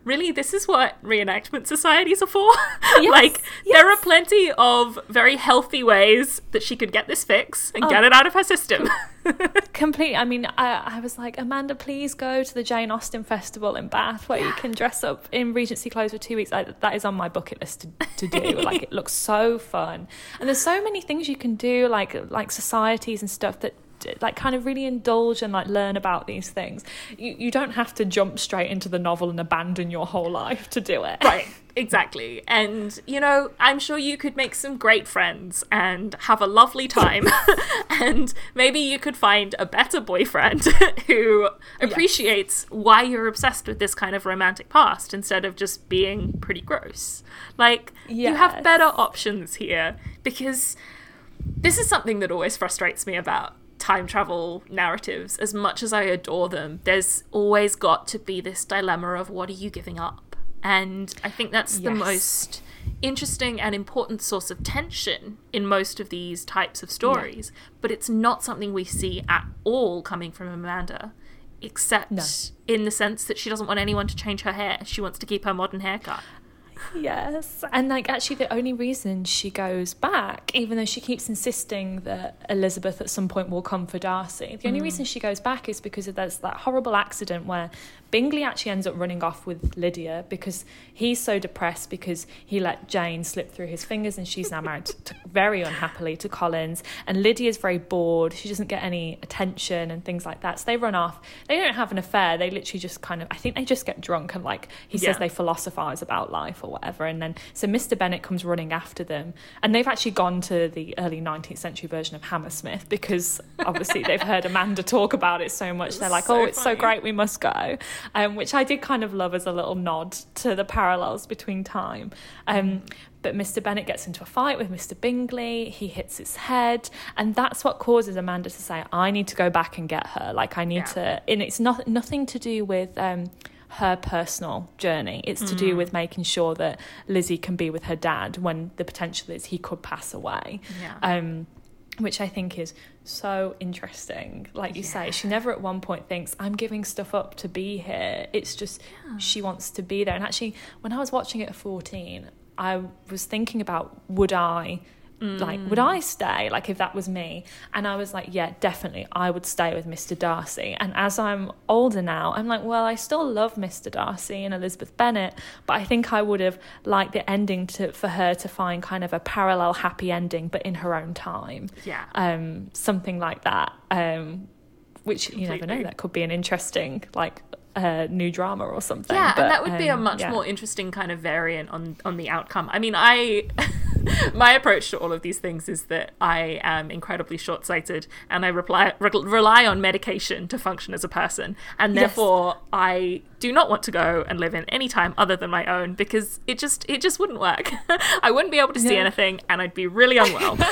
really this is what reenactment societies are for. like, there are plenty of very healthy ways that she could get this fix and get um, it out of her system. Completely. I mean, I, I was like, Amanda, please go to the Jane Austen Festival in Bath where you can dress up in Regency clothes for two weeks. I, that is on my bucket list to, to do. like, it looks so fun. And there's so many things you can do, like like societies and stuff that like kind of really indulge and like learn about these things. You you don't have to jump straight into the novel and abandon your whole life to do it. right, exactly. And, you know, I'm sure you could make some great friends and have a lovely time. and maybe you could find a better boyfriend who appreciates why you're obsessed with this kind of romantic past instead of just being pretty gross. Like, you have better options here because this is something that always frustrates me about time travel narratives as much as I adore them there's always got to be this dilemma of what are you giving up and I think that's the most interesting and important source of tension in most of these types of stories but it's not something we see at all coming from Amanda except No. in the sense that she doesn't want anyone to change her hair. She wants to keep her modern haircut. Yes. And like actually the only reason she goes back, even though she keeps insisting that Elizabeth at some point will come for Darcy, the only mm. reason she goes back is because of there's that horrible accident where Bingley actually ends up running off with Lydia because he's so depressed because he let Jane slip through his fingers and she's now married to, very unhappily to Collins. And Lydia's very bored. She doesn't get any attention and things like that. So they run off. They don't have an affair. They literally just kind of, I think they just get drunk and like he says they philosophize about life or whatever. And then so Mr. Bennet comes running after them. And they've actually gone to the early 19th century version of Hammersmith because obviously they've heard Amanda talk about it so much. They're like, So oh, it's so great, we must go. Um, which I did kind of love as a little nod to the parallels between time. Um, but Mr. Bennet gets into a fight with Mr. Bingley. He hits his head, and that's what causes Amanda to say, "I need to go back and get her. Like I need Yeah. to." And it's not nothing to do with um, her personal journey. It's to do with making sure that Lizzie can be with her dad when the potential is he could pass away. Yeah. Um, which I think is so interesting. Like you say, she never at one point thinks, I'm giving stuff up to be here. It's just she wants to be there. And actually, when I was watching it at 14, I was thinking about would I. Like, would I stay? Like, if that was me? And I was like, yeah, definitely, I would stay with Mr. Darcy. And as I'm older now, I'm like, well, I still love Mr. Darcy and Elizabeth Bennet, but I think I would have liked the ending to for her to find kind of a parallel happy ending, but in her own time Yeah. um, something like that. Um, which you never know, that could be an interesting like uh, new drama or something. Yeah, but, and that would be a um, much yeah. more interesting kind of variant on on the outcome. I mean, I my approach to all of these things is that I am incredibly short-sighted and I reply, re- rely on medication to function as a person, and Yes. therefore I do not want to go and live in any time other than my own because it just it just wouldn't work. I wouldn't be able to see Yeah. anything, and I'd be really unwell.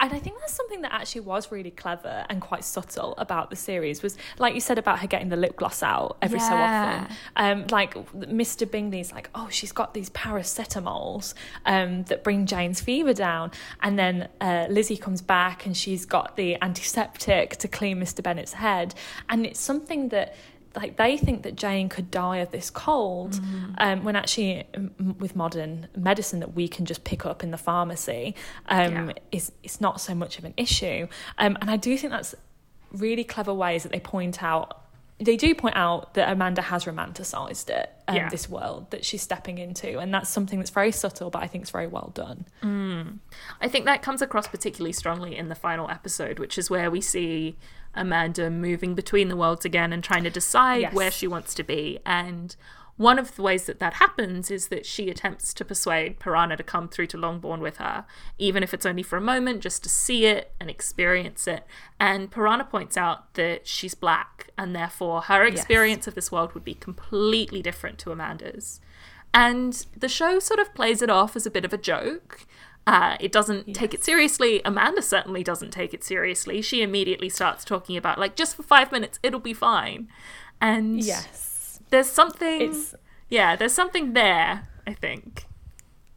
And I think that's something that actually was really clever and quite subtle about the series was like you said about her getting the lip gloss out every so often. Um, like Mr. Bingley's like, oh, she's got these paracetamols um, that bring Jane's fever down, and then uh, Lizzie comes back and she's got the antiseptic to clean Mr. Bennet's head, and it's something that. Like they think that Jane could die of this cold, um, when actually m- with modern medicine that we can just pick up in the pharmacy, um, Yeah. is it's not so much of an issue. Um, and I do think that's really clever ways that they point out. They do point out that Amanda has romanticized it, um, Yeah. this world that she's stepping into, and that's something that's very subtle, but I think it's very well done. I think that comes across particularly strongly in the final episode, which is where we see Amanda moving between the worlds again and trying to decide Yes. where she wants to be. And one of the ways that that happens is that she attempts to persuade Piranha to come through to Longbourn with her, even if it's only for a moment, just to see it and experience it. And Piranha points out that she's black, and therefore her experience of this world would be completely different to Amanda's. And the show sort of plays it off as a bit of a joke. Uh, it doesn't take it seriously. Amanda certainly doesn't take it seriously. She immediately starts talking about, like, just for five minutes, it'll be fine. And Yes, there's something, it's yeah, there's something there, I think.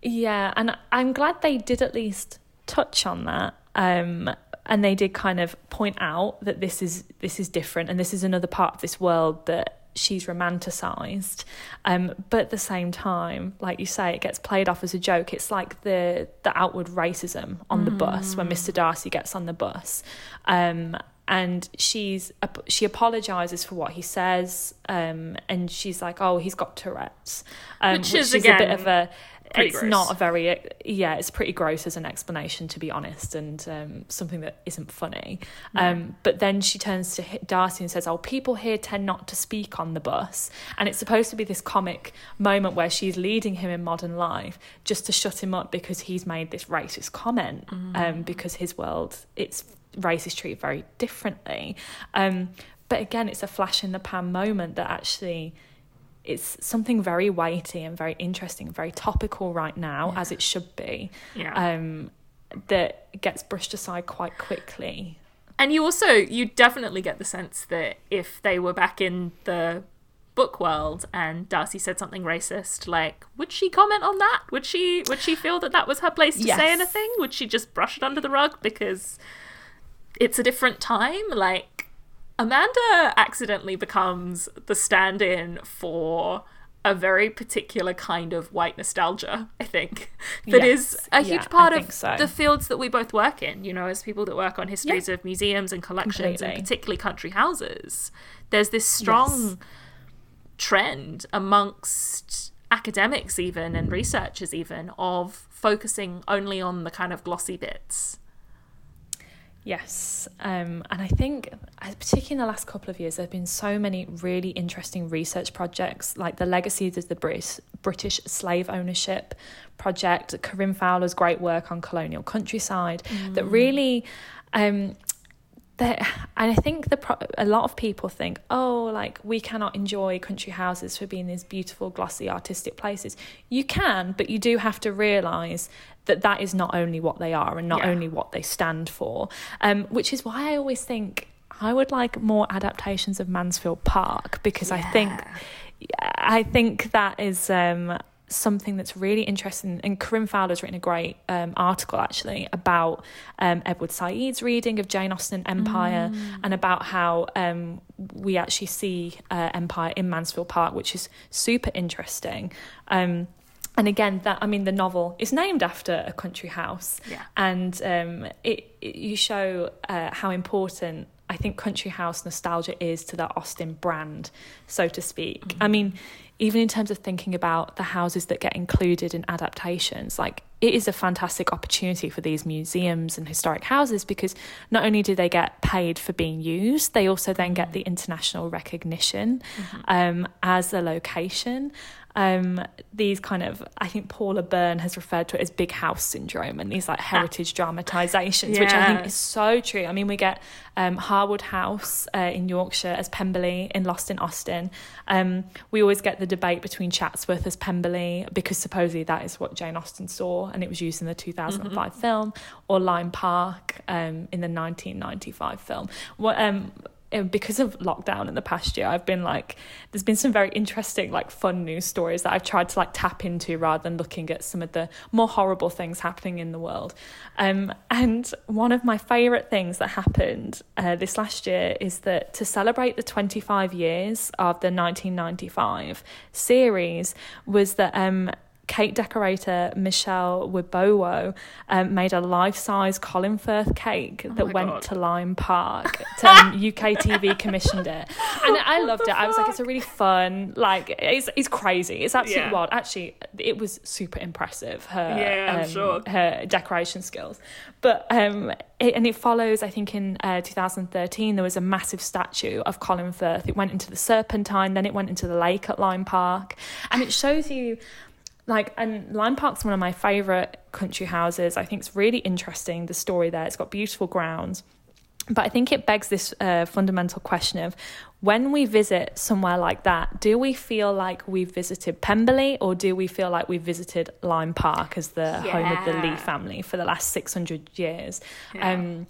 Yeah, and I'm glad they did at least touch on that. Um, and they did kind of point out that this is this is different, and this is another part of this world that she's romanticized. Um, but at the same time, like you say, it gets played off as a joke. It's like the the outward racism on the bus when Mr. Darcy gets on the bus. Um, and she's she apologizes for what he says um and she's like oh he's got tourette's um, Which is, a bit of a pretty it's gross. not a very yeah it's pretty gross as an explanation to be honest and um, something that isn't funny. Um, but then she turns to darcy and says oh people here tend not to speak on the bus. And it's supposed to be this comic moment where she's leading him in modern life just to shut him up because he's made this racist comment um, because his world it's race is treated very differently. Um, but again it's a flash in the pan moment that actually it's something very weighty and very interesting, very topical right now, as it should be. Yeah. Um, that gets brushed aside quite quickly. And you also, you definitely get the sense that if they were back in the book world and Darcy said something racist, like, would she comment on that? Would she, would she feel that that was her place to Yes. say anything? Would she just brush it under the rug because it's a different time? Like, Amanda accidentally becomes the stand in for a very particular kind of white nostalgia, I think, that Yes. is a huge Yeah, part of so. the fields that we both work in, you know, as people that work on histories of museums and collections and particularly country houses. There's this strong Yes. trend amongst academics, even and researchers, even of focusing only on the kind of glossy bits. Yes, um, and I think, uh, particularly in the last couple of years, there have been so many really interesting research projects, like the legacies of the Brit- British slave ownership project, Corinne Fowler's great work on colonial countryside, that really. Um, that and I think the pro- a lot of people think, oh, like we cannot enjoy country houses for being these beautiful, glossy, artistic places. You can, but you do have to realise that that is not only what they are and not Yeah. only what they stand for. Um, which is why I always think I would like more adaptations of Mansfield Park because I think I think that is um, something that's really interesting. And Corinne Fowler's written a great um, article actually about um, Edward Said's reading of Jane Austen Empire and about how um, we actually see uh, Empire in Mansfield Park, which is super interesting. And again, that I mean, the novel is named after a country house, Yeah. and um, it, it you show uh, how important I think country house nostalgia is to the Austen brand, so to speak. I mean, even in terms of thinking about the houses that get included in adaptations, like it is a fantastic opportunity for these museums and historic houses because not only do they get paid for being used, they also then get the international recognition um, as a location. Um, these kind of, I think Paula Byrne has referred to it as big house syndrome and these like heritage dramatizations, which I think is so true. I mean, we get um, Harewood House uh, in Yorkshire as Pemberley in Lost in Austen. Um, we always get the debate between Chatsworth as Pemberley because supposedly that is what Jane Austen saw and it was used in the 2005 film, or Lyme Park um, in the 1995 film. What um, because of lockdown in the past year i've been like there's been some very interesting like fun news stories that i've tried to like tap into rather than looking at some of the more horrible things happening in the world. Um, and one of my favorite things that happened uh, this last year is that to celebrate the 25 years of the 1995 series was that um, cake decorator Michelle Wibowo um, made a life-size Colin Firth cake that Oh my went God. to Lyme Park. To, um, UK TV commissioned it, and I loved it. I was like, it's a really fun, like it's it's crazy. It's absolutely Yeah. wild. Actually, it was super impressive. Her Yeah, I'm um, sure. her decoration skills, but um, it, and it follows. I think in uh, 2013 there was a massive statue of Colin Firth. It went into the Serpentine, then it went into the lake at Lyme Park, and it shows you like and Lyme Park's one of my favorite country houses. I think it's really interesting the story there. It's got beautiful grounds. But I think it begs this uh, fundamental question of when we visit somewhere like that, do we feel like we've visited Pemberley or do we feel like we've visited Lyme Park as the home of the Legh family for the last 600 years? Yeah. Um,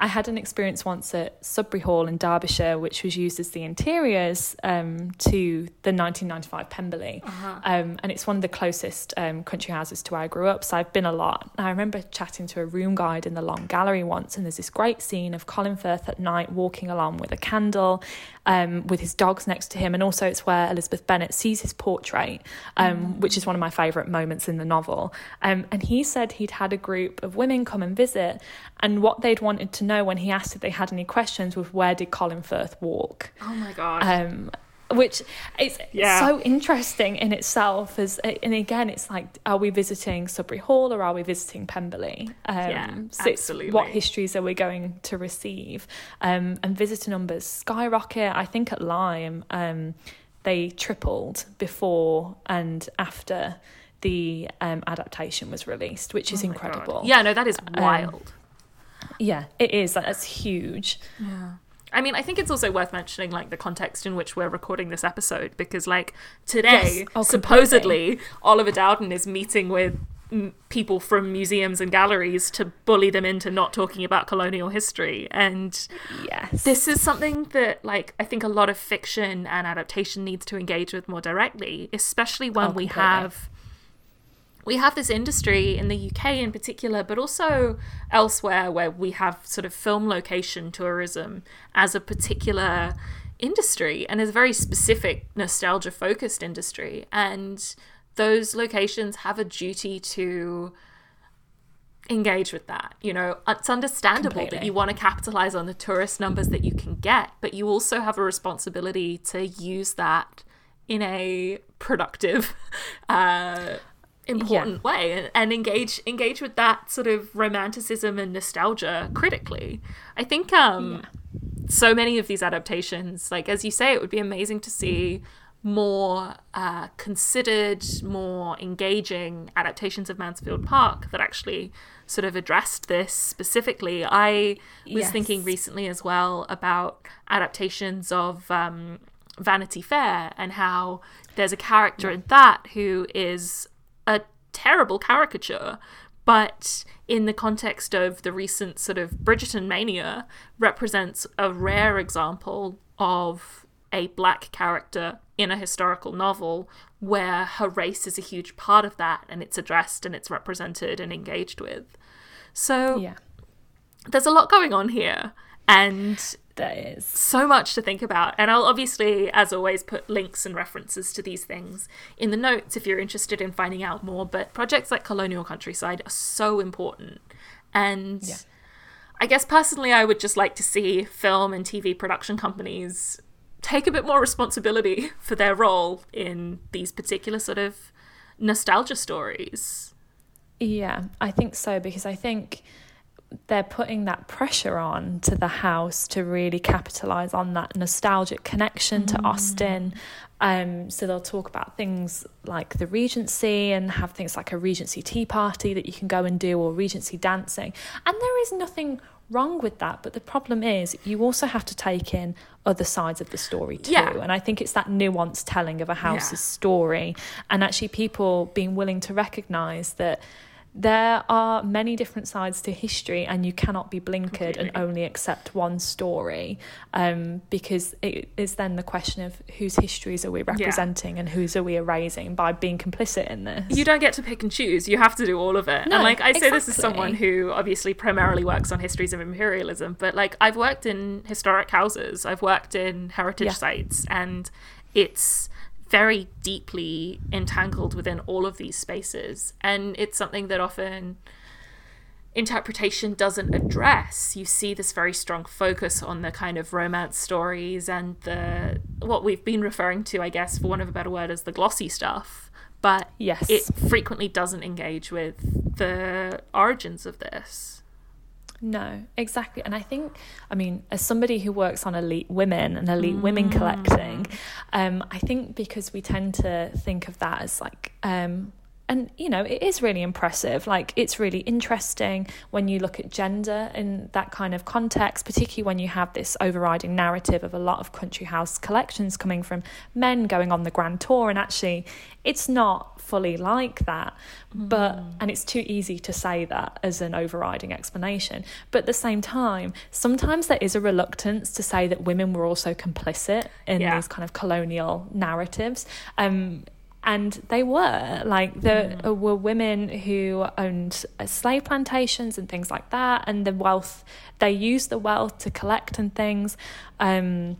I had an experience once at Sudbury Hall in Derbyshire, which was used as the interiors um, to the 1995 Pemberley. Um, and it's one of the closest um, country houses to where I grew up. So I've been a lot. I remember chatting to a room guide in the long gallery once, and there's this great scene of Colin Firth at night walking along with a candle um, with his dogs next to him. And also, it's where Elizabeth Bennet sees his portrait, um, which is one of my favourite moments in the novel. Um, and he said he'd had a group of women come and visit, and what they'd wanted to know when he asked if they had any questions was where did Colin Firth walk? oh my god. Which is Yeah. so interesting in itself. As and again, it's like, are we visiting Sudbury Hall or are we visiting Pemberley? Um, Yeah, so absolutely. What histories are we going to receive? Um, and visitor numbers skyrocket. I think at Lyme, um, they tripled before and after the um, adaptation was released, which is Oh my God. incredible. Yeah, no, that is Um, wild. yeah, it is. That's huge. Yeah. I mean, I think it's also worth mentioning like the context in which we're recording this episode because like today Yes. Oh, supposedly Oliver Dowden is meeting with mm, people from museums and galleries to bully them into not talking about colonial history and Yes. this is something that like I think a lot of fiction and adaptation needs to engage with more directly, especially when Oh, we have we have this industry in the UK in particular, but also elsewhere where we have sort of film location tourism as a particular industry and is a very specific nostalgia focused industry. And those locations have a duty to engage with that. You know, it's understandable Completely. that you want to capitalize on the tourist numbers that you can get, but you also have a responsibility to use that in a productive, uh, important yeah. way and, and, engage engage with that sort of romanticism and nostalgia critically. I think um, yeah. so many of these adaptations, like as you say, it would be amazing to see more uh, considered, more engaging adaptations of Mansfield Park that actually sort of addressed this specifically. I was yes. thinking recently as well about adaptations of um, Vanity Fair and how there's a character in that who is a terrible caricature, but in the context of the recent sort of Bridgerton mania, represents a rare example of a black character in a historical novel where her race is a huge part of that and it's addressed and it's represented and engaged with. So yeah. there's a lot going on here and there is so much to think about. And I'll obviously, as always, put links and references to these things in the notes if you're interested in finding out more. But projects like Colonial Countryside are so important. And yeah. I guess personally, I would just like to see film and TV production companies take a bit more responsibility for their role in these particular sort of nostalgia stories. Yeah, I think so because I think they're putting that pressure on to the house to really capitalize on that nostalgic connection to mm. Austen. Um, so they'll talk about things like the Regency and have things like a Regency tea party that you can go and do or Regency dancing. And there is nothing wrong with that. But the problem is, you also have to take in other sides of the story too. Yeah. And I think it's that nuanced telling of a house's yeah. story, and actually people being willing to recognize that there are many different sides to history and you cannot be blinkered Completely. and only accept one story um, because it is then the question of whose histories are we representing yeah. and whose are we erasing by being complicit in this you don't get to pick and choose you have to do all of it no, and like i say exactly. this is someone who obviously primarily works on histories of imperialism but like i've worked in historic houses i've worked in heritage yeah. sites and it's very deeply entangled within all of these spaces. And it's something that often interpretation doesn't address. You see this very strong focus on the kind of romance stories and the what we've been referring to, I guess, for want of a better word, as the glossy stuff. But yes. it frequently doesn't engage with the origins of this. No, exactly. And I think, I mean, as somebody who works on elite women and elite mm. women collecting, um, I think because we tend to think of that as like um, and you know it is really impressive like it's really interesting when you look at gender in that kind of context particularly when you have this overriding narrative of a lot of country house collections coming from men going on the grand tour and actually it's not fully like that mm. but and it's too easy to say that as an overriding explanation but at the same time sometimes there is a reluctance to say that women were also complicit in yeah. these kind of colonial narratives um and they were like there mm. were women who owned uh, slave plantations and things like that and the wealth they used the wealth to collect and things um,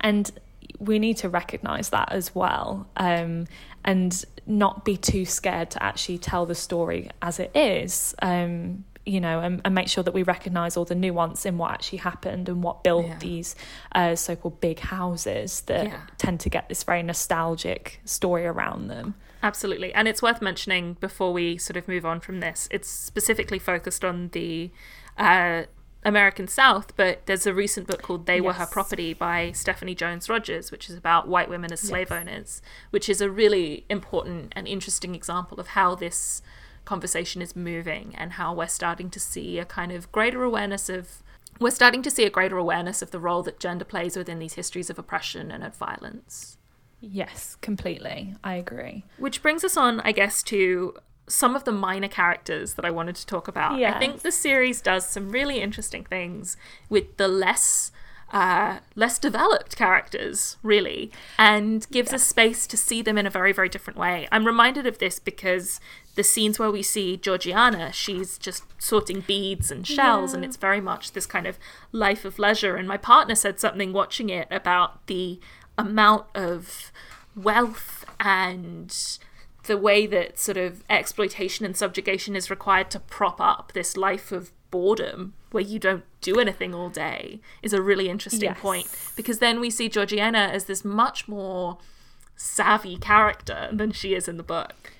and we need to recognize that as well um, and not be too scared to actually tell the story as it is um, you know, and, and make sure that we recognise all the nuance in what actually happened and what built yeah. these uh, so called big houses that yeah. tend to get this very nostalgic story around them. Absolutely. And it's worth mentioning before we sort of move on from this, it's specifically focused on the uh, American South, but there's a recent book called They yes. Were Her Property by Stephanie Jones Rogers, which is about white women as slave yes. owners, which is a really important and interesting example of how this conversation is moving and how we're starting to see a kind of greater awareness of we're starting to see a greater awareness of the role that gender plays within these histories of oppression and of violence. Yes, completely. I agree. Which brings us on, I guess, to some of the minor characters that I wanted to talk about. Yes. I think the series does some really interesting things with the less uh, less developed characters, really, and gives us space to see them in a very, very different way. I'm reminded of this because the scenes where we see Georgiana, she's just sorting beads and shells, yeah. and it's very much this kind of life of leisure. And my partner said something watching it about the amount of wealth and the way that sort of exploitation and subjugation is required to prop up this life of boredom where you don't do anything all day is a really interesting yes. point because then we see Georgiana as this much more savvy character than she is in the book.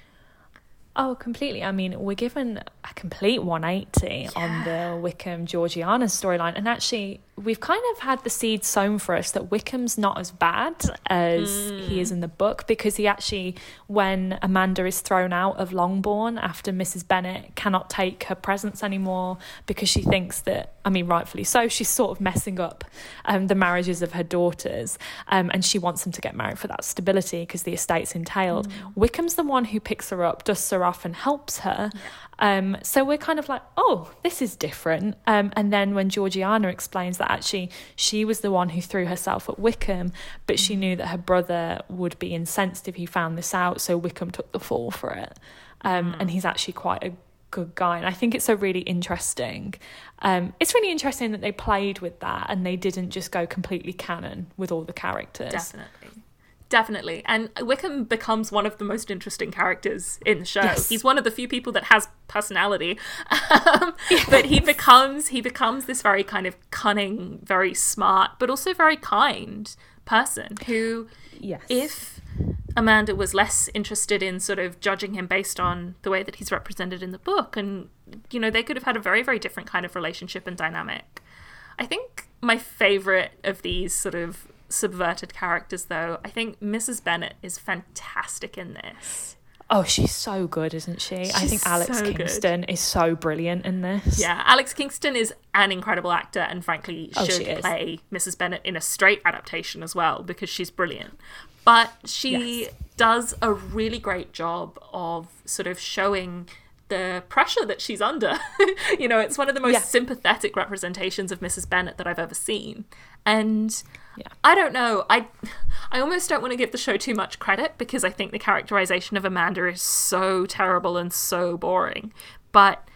Oh, completely. I mean, we're given a complete 180 yeah. on the Wickham Georgiana storyline. And actually, we've kind of had the seed sown for us that Wickham's not as bad as mm. he is in the book because he actually, when Amanda is thrown out of Longbourn after Mrs. Bennet cannot take her presence anymore because she thinks that, I mean, rightfully so, she's sort of messing up um, the marriages of her daughters um, and she wants them to get married for that stability because the estate's entailed. Mm. Wickham's the one who picks her up, dusts her off, and helps her. Um, so we're kind of like, oh, this is different. Um, and then when Georgiana explains that actually she was the one who threw herself at Wickham, but she knew that her brother would be incensed if he found this out, so Wickham took the fall for it. Um, mm. And he's actually quite a good guy. And I think it's a really interesting. Um, it's really interesting that they played with that and they didn't just go completely canon with all the characters. Definitely. Definitely. And Wickham becomes one of the most interesting characters in the show. Yes. He's one of the few people that has personality. Um, yes. But he becomes he becomes this very kind of cunning, very smart, but also very kind person who yes. if Amanda was less interested in sort of judging him based on the way that he's represented in the book and you know, they could have had a very very different kind of relationship and dynamic. I think my favorite of these sort of subverted characters, though. I think Mrs. Bennet is fantastic in this. Oh, she's so good, isn't she? She's I think Alex so Kingston good. is so brilliant in this. Yeah, Alex Kingston is an incredible actor and frankly oh, should play Mrs. Bennet in a straight adaptation as well because she's brilliant. But she yes. does a really great job of sort of showing the pressure that she's under. you know, it's one of the most yeah. sympathetic representations of Mrs. Bennet that I've ever seen. And yeah. I don't know. I I almost don't want to give the show too much credit because I think the characterization of Amanda is so terrible and so boring. But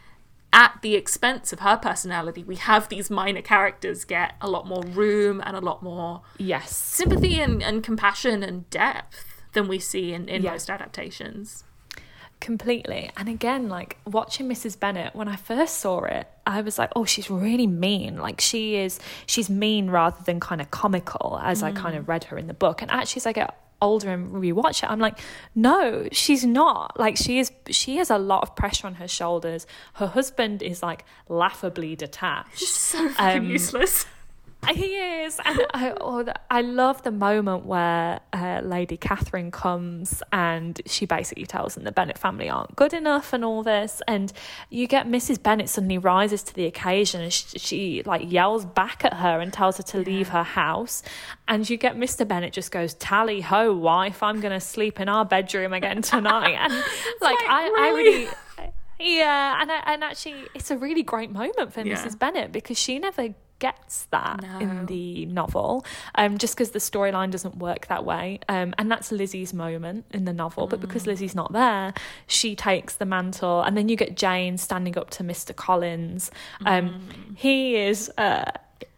at the expense of her personality, we have these minor characters get a lot more room and a lot more yes sympathy and, and compassion and depth than we see in, in yeah. most adaptations completely. And again, like watching Mrs. Bennet, when I first saw it, I was like, oh, she's really mean. Like she is, she's mean rather than kind of comical, as mm. I kind of read her in the book. And actually, as I get older and rewatch it, I'm like, no, she's not. Like she is, she has a lot of pressure on her shoulders. Her husband is like laughably detached. So um, useless. He is, and I, oh, I love the moment where uh, Lady Catherine comes and she basically tells them the Bennet family aren't good enough and all this, and you get Mrs. Bennet suddenly rises to the occasion and she, she like yells back at her and tells her to leave her house, and you get Mr. Bennet just goes tally ho, wife, I'm gonna sleep in our bedroom again tonight, and like, like I, really? I really. Yeah, and and actually, it's a really great moment for yeah. Mrs. Bennet because she never gets that no. in the novel, um, just because the storyline doesn't work that way. Um, and that's Lizzie's moment in the novel. Mm. But because mm. Lizzie's not there, she takes the mantle. And then you get Jane standing up to Mr. Collins. Um, mm. He is. Uh,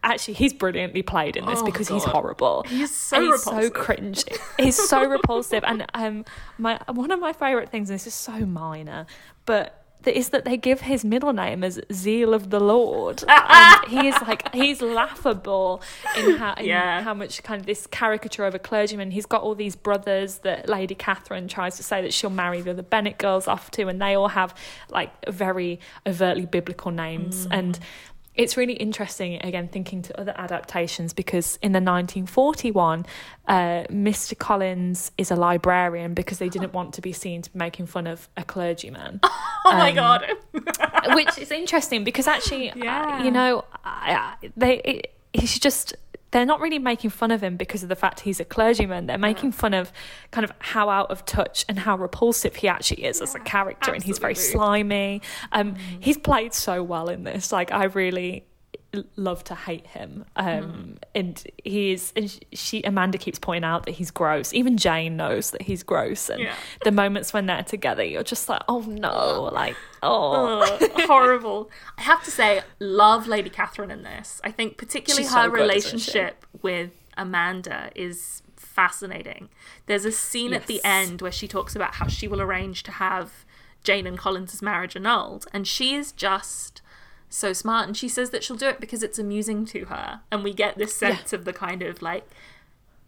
actually he's brilliantly played in this oh, because God. he's horrible. He's so he's repulsive. so cringe. He's so repulsive. And um my one of my favourite things, and this is so minor, but is that they give his middle name as Zeal of the Lord. and he is like he's laughable in how in yeah. how much kind of this caricature of a clergyman. He's got all these brothers that Lady Catherine tries to say that she'll marry the other Bennet girls off to, and they all have like very overtly biblical names. Mm. And it's really interesting again thinking to other adaptations because in the 1941 uh, mr collins is a librarian because they didn't want to be seen making fun of a clergyman oh um, my god which is interesting because actually yeah. uh, you know I, they it, he's just they're not really making fun of him because of the fact he's a clergyman. They're making fun of kind of how out of touch and how repulsive he actually is yeah, as a character, absolutely. and he's very slimy. Um, mm. He's played so well in this. Like I really, love to hate him. Um, mm. and he's and she Amanda keeps pointing out that he's gross. Even Jane knows that he's gross. And yeah. the moments when they're together, you're just like, oh no, like oh, horrible. I have to say, love Lady Catherine in this. I think particularly She's her so good, relationship with Amanda is fascinating. There's a scene yes. at the end where she talks about how she will arrange to have Jane and Collins's marriage annulled, and she is just so smart. And she says that she'll do it because it's amusing to her, and we get this sense yeah. of the kind of like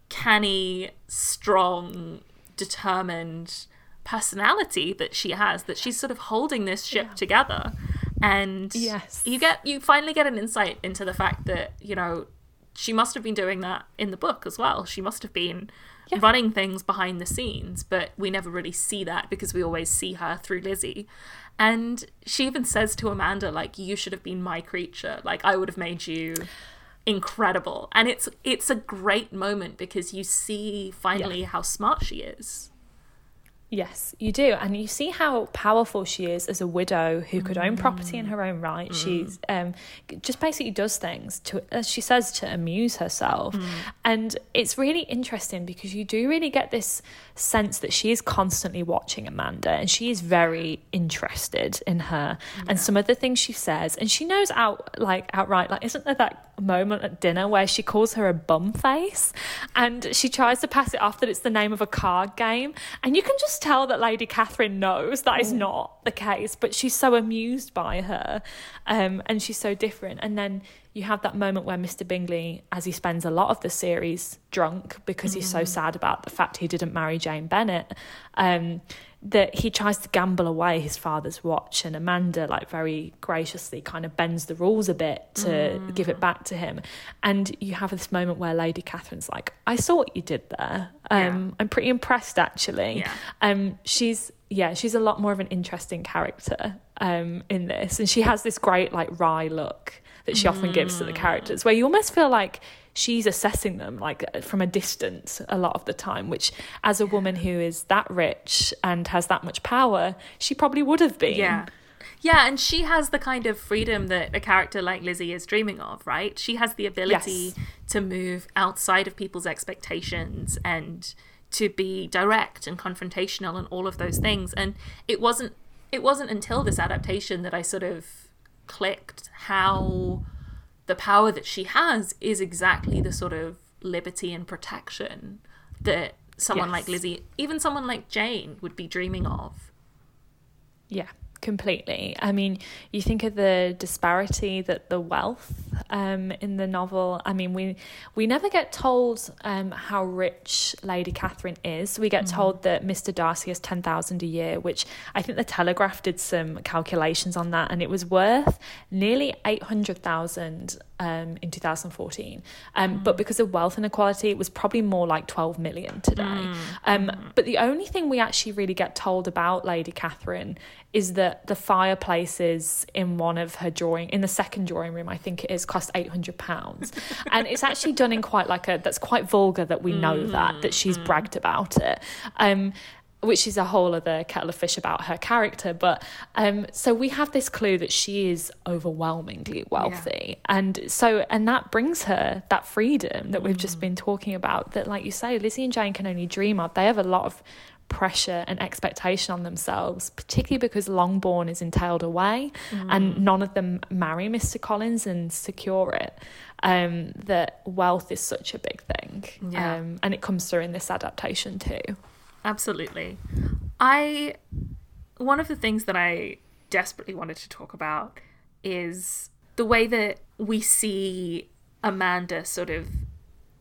canny, strong, determined personality that she has. That she's sort of holding this ship yeah. together, and yes, you get you finally get an insight into the fact that you know she must have been doing that in the book as well. She must have been yeah. running things behind the scenes, but we never really see that because we always see her through Lizzie. And she even says to Amanda, like, you should have been my creature. Like, I would have made you incredible. And it's it's a great moment because you see finally yeah. how smart she is. Yes, you do. And you see how powerful she is as a widow who could own property in her own right. Mm. She's um, just basically does things to, as she says, to amuse herself. Mm. And it's really interesting because you do really get this sense that she is constantly watching Amanda and she is very interested in her yeah. and some of the things she says. And she knows out, like, outright, like, isn't there that moment at dinner where she calls her a bum face and she tries to pass it off that it's the name of a card game? And you can just tell that Lady Catherine knows that is mm. not the case, but she's so amused by her um, and she's so different. And then you have that moment where Mr. Bingley, as he spends a lot of the series drunk because he's so mm. sad about the fact he didn't marry Jane Bennet, um, that he tries to gamble away his father's watch and Amanda like very graciously kind of bends the rules a bit to mm. give it back to him and you have this moment where Lady Catherine's like I saw what you did there um, yeah. I'm pretty impressed actually yeah. um she's yeah she's a lot more of an interesting character um in this and she has this great like wry look that she often gives to the characters where you almost feel like she's assessing them like from a distance a lot of the time which as a woman who is that rich and has that much power she probably would have been. Yeah. Yeah and she has the kind of freedom that a character like lizzie is dreaming of right? She has the ability yes. to move outside of people's expectations and to be direct and confrontational and all of those things. And it wasn't it wasn't until this adaptation that i sort of clicked how the power that she has is exactly the sort of liberty and protection that someone yes. like Lizzie, even someone like Jane, would be dreaming of. Yeah, completely. I mean, you think of the disparity that the wealth um, in the novel. I mean, we we never get told um, how rich Lady Catherine is. We get mm. told that Mr. Darcy has ten thousand a year, which I think the Telegraph did some calculations on that, and it was worth nearly eight hundred thousand um, in 2014. Um, mm. But because of wealth inequality, it was probably more like 12 million today. Mm. Um, mm. But the only thing we actually really get told about Lady Catherine is that the fireplaces in one of her drawing, in the second drawing room, I think it is, cost 800 pounds. and it's actually done in quite like a, that's quite vulgar that we know that, that she's mm. bragged about it. Which is a whole other kettle of fish about her character. But um, so we have this clue that she is overwhelmingly wealthy, yeah. and so and that brings her that freedom that we've just mm. been talking about. That, like you say, Lizzie and Jane can only dream of. They have a lot of pressure and expectation on themselves, particularly because Longbourn is entailed away mm. and none of them marry Mr. Collins and secure it. Um, that wealth is such a big thing. Yeah. Um, and it comes through in this adaptation too. Absolutely. I one of the things that I desperately wanted to talk about is the way that we see Amanda sort of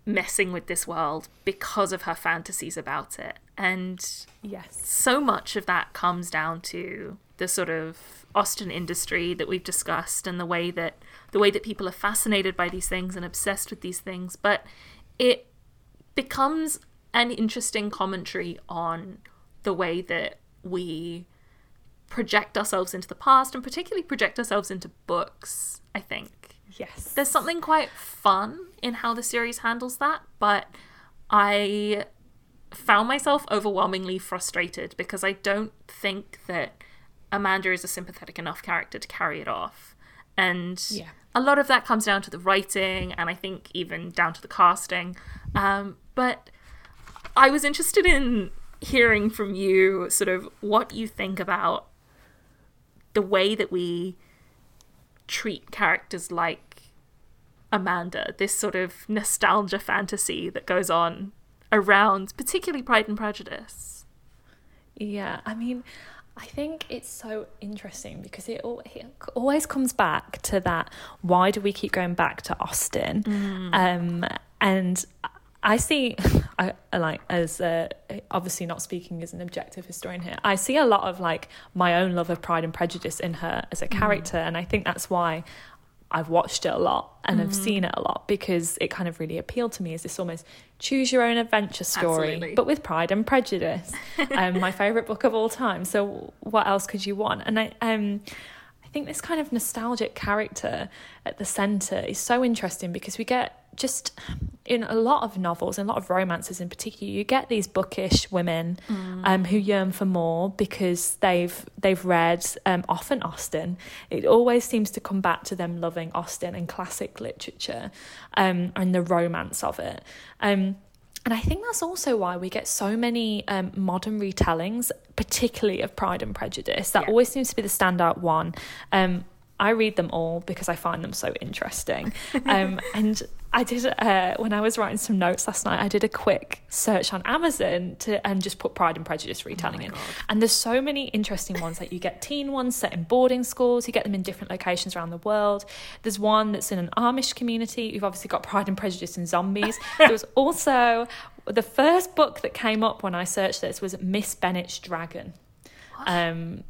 messing with this world because of her fantasies about it. And yes, so much of that comes down to the sort of Austen industry that we've discussed and the way that the way that people are fascinated by these things and obsessed with these things, but it becomes an interesting commentary on the way that we project ourselves into the past and particularly project ourselves into books, I think. Yes. There's something quite fun in how the series handles that, but I found myself overwhelmingly frustrated because I don't think that Amanda is a sympathetic enough character to carry it off. And yeah. a lot of that comes down to the writing and I think even down to the casting. Um, but I was interested in hearing from you sort of what you think about the way that we treat characters like Amanda, this sort of nostalgia fantasy that goes on around particularly Pride and Prejudice. Yeah, I mean, I think it's so interesting because it, all, it always comes back to that why do we keep going back to Austen? Mm. Um, and I see, I like as uh, obviously not speaking as an objective historian here. I see a lot of like my own love of Pride and Prejudice in her as a mm. character, mm. and I think that's why I've watched it a lot and mm-hmm. I've seen it a lot because it kind of really appealed to me as this almost choose your own adventure story, Absolutely. but with Pride and Prejudice. um, my favorite book of all time. So what else could you want? And I um think this kind of nostalgic character at the center is so interesting because we get just in a lot of novels and a lot of romances in particular you get these bookish women mm. um, who yearn for more because they've they've read um, often Austen it always seems to come back to them loving Austen and classic literature um, and the romance of it um, and I think that's also why we get so many um, modern retellings, particularly of Pride and Prejudice. That yeah. always seems to be the standout one. Um, I read them all because I find them so interesting. Um, and I did uh, when I was writing some notes last night. I did a quick search on Amazon to and just put Pride and Prejudice retelling oh in. And there's so many interesting ones. Like you get teen ones set in boarding schools. You get them in different locations around the world. There's one that's in an Amish community. You've obviously got Pride and Prejudice and zombies. there was also the first book that came up when I searched this was Miss Bennet's Dragon. Um,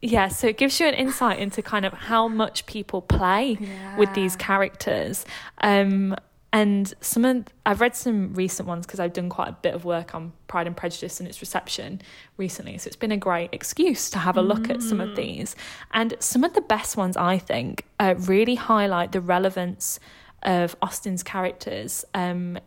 yeah, so it gives you an insight into kind of how much people play yeah. with these characters. Um, and some of, I've read some recent ones because I've done quite a bit of work on Pride and Prejudice and its reception recently. So it's been a great excuse to have a look mm. at some of mm. these. And some of the best ones, I think, uh, really highlight the relevance of Austen's characters um,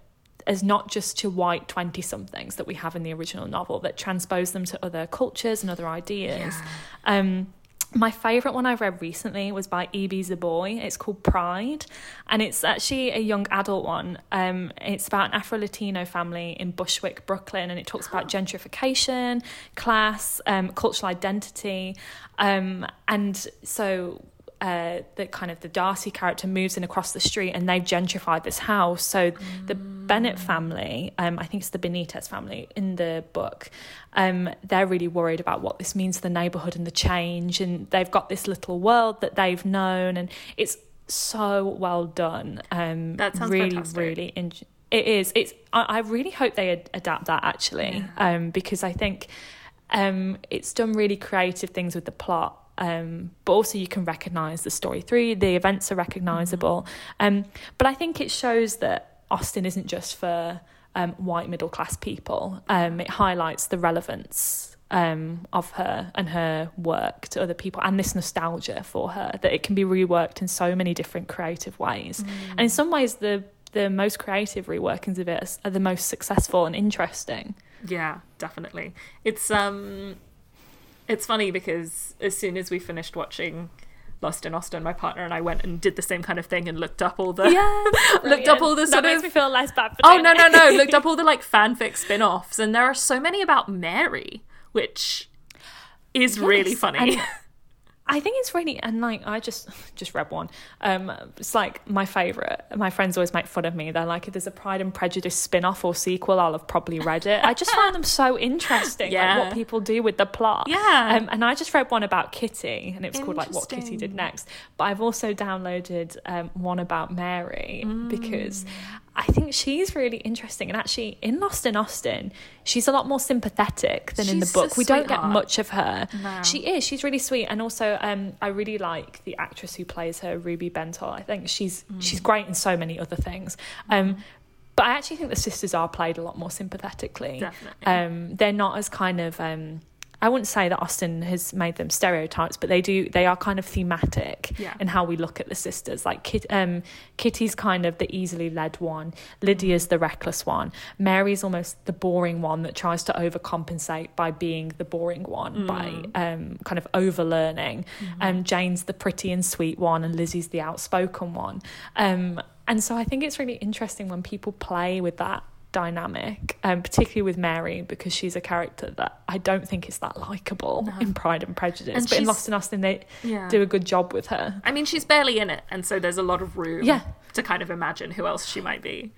as not just to white 20 somethings that we have in the original novel, that transpose them to other cultures and other ideas. Yeah. Um, my favourite one I've read recently was by Ibi Zoboi. It's called Pride, and it's actually a young adult one. Um, it's about an Afro Latino family in Bushwick, Brooklyn, and it talks about gentrification, class, um, cultural identity. Um, and so uh, the kind of the Darcy character moves in across the street and they've gentrified this house. So mm. the Bennet family, um, I think it's the Benitez family in the book, um, they're really worried about what this means to the neighbourhood and the change. And they've got this little world that they've known, and it's so well done. Um, that sounds really, fantastic. really. In- it is. It's. I, I really hope they ad- adapt that actually, yeah. um, because I think um, it's done really creative things with the plot um, but also you can recognize the story through the events are recognizable mm-hmm. um, but i think it shows that austen isn't just for um, white middle class people. Um, it highlights the relevance um, of her and her work to other people and this nostalgia for her that it can be reworked in so many different creative ways. Mm. and in some ways the the most creative reworkings of it are the most successful and interesting. Yeah definitely. It's um it's funny because as soon as we finished watching Lost in Austen, my partner and I went and did the same kind of thing and looked up all the yeah, looked up all the sort that makes of, me feel less bad. oh no no no! looked up all the like fanfic spin-offs, and there are so many about Mary, which is yes, really funny. I think it's really and like I just just read one. Um, it's like my favorite. My friends always make fun of me. They're like, if there's a Pride and Prejudice spin-off or sequel, I'll have probably read it. I just find them so interesting, yeah. like what people do with the plot. Yeah. Um, and I just read one about Kitty, and it was called like What Kitty Did Next. But I've also downloaded um, one about Mary mm. because I think she's really interesting. And actually, in Lost in Austen, she's a lot more sympathetic than she's in the book. We don't get much of her. No. She is. She's really sweet. And also, um, I really like the actress who plays her, Ruby Bentall. I think she's mm. she's great in so many other things. Um, but I actually think the sisters are played a lot more sympathetically. Definitely. Um, they're not as kind of. Um, I wouldn't say that Austen has made them stereotypes, but they do. They are kind of thematic Yeah. in how we look at the sisters. Like Kit, um, Kitty's kind of the easily led one. Lydia's the reckless one. Mary's almost the boring one that tries to overcompensate by being the boring one by um, kind of overlearning. Um, Jane's the pretty and sweet one, and Lizzie's the outspoken one. Um, and so I think it's really interesting when people play with that dynamic, um, particularly with Mary, because she's a character that I don't think is that likable in Pride and Prejudice. And but in Lost in Austen, they Yeah. do a good job with her. I mean, she's barely in it, and so there's a lot of room Yeah. to kind of imagine who else she might be.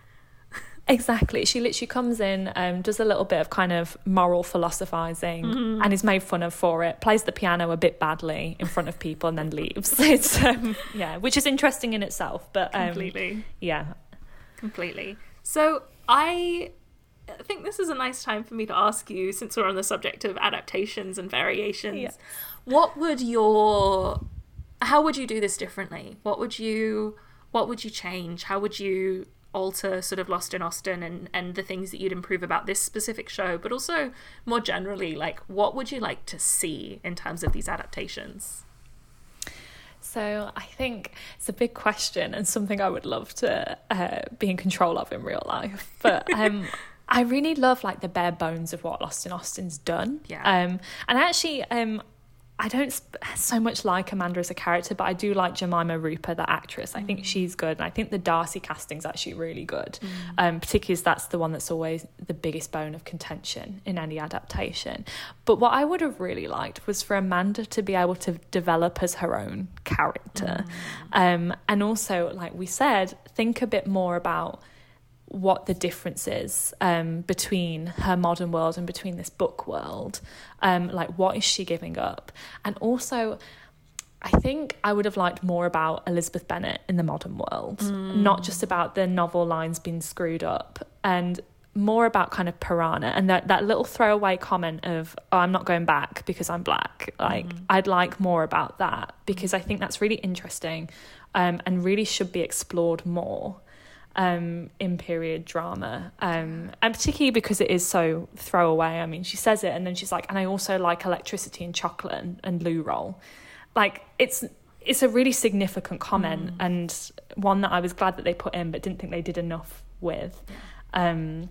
Exactly. She literally comes in, um, does a little bit of kind of moral philosophizing Mm-hmm. and is made fun of for it, plays the piano a bit badly in front of people and then leaves. It's, um, yeah, which is interesting in itself. But um, Completely. yeah. Completely. So I think this is a nice time for me to ask you, since we're on the subject of adaptations and variations, Yeah. what would your how would you do this differently? What would you what would you change? How would you alter sort of Lost in Austen and, and the things that you'd improve about this specific show, but also more generally, like what would you like to see in terms of these adaptations? So I think it's a big question and something I would love to uh, be in control of in real life. But um, I really love like the bare bones of what Lost in Austen's done. Yeah. Um, and actually, um, I don't sp- so much like Amanda as a character, but I do like Jemima Rooper, the actress. I think she's good, and I think the Darcy casting's actually really good, um, particularly as that's the one that's always the biggest bone of contention in any adaptation. But what I would have really liked was for Amanda to be able to develop as her own character, um, and also, like we said, think a bit more about what the difference is um, between her modern world and between this book world. Um, like, what is she giving up? And also, I think I would have liked more about Elizabeth Bennet in the modern world, not just about the novel lines being screwed up, and more about kind of Piranha and that, that little throwaway comment of, oh, I'm not going back because I'm black. Like, I'd like more about that because I think that's really interesting um, and really should be explored more um, in period drama, um, and particularly because it is so throwaway. I mean, she says it, and then she's like, "And I also like electricity and chocolate and, and loo roll." Like it's it's a really significant comment, and one that I was glad that they put in, but didn't think they did enough with. Um,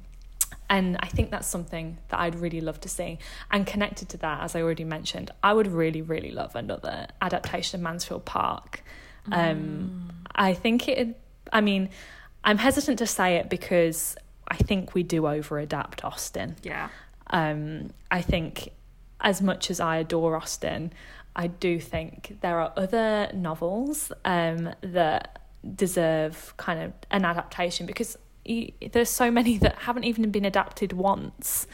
and I think that's something that I'd really love to see. And connected to that, as I already mentioned, I would really, really love another adaptation of Mansfield Park. Um, I think it. I mean, I'm hesitant to say it because I think we do over adapt Austen. Yeah. Um, I think, as much as I adore Austen, I do think there are other novels um, that deserve kind of an adaptation because y there's so many that haven't even been adapted once,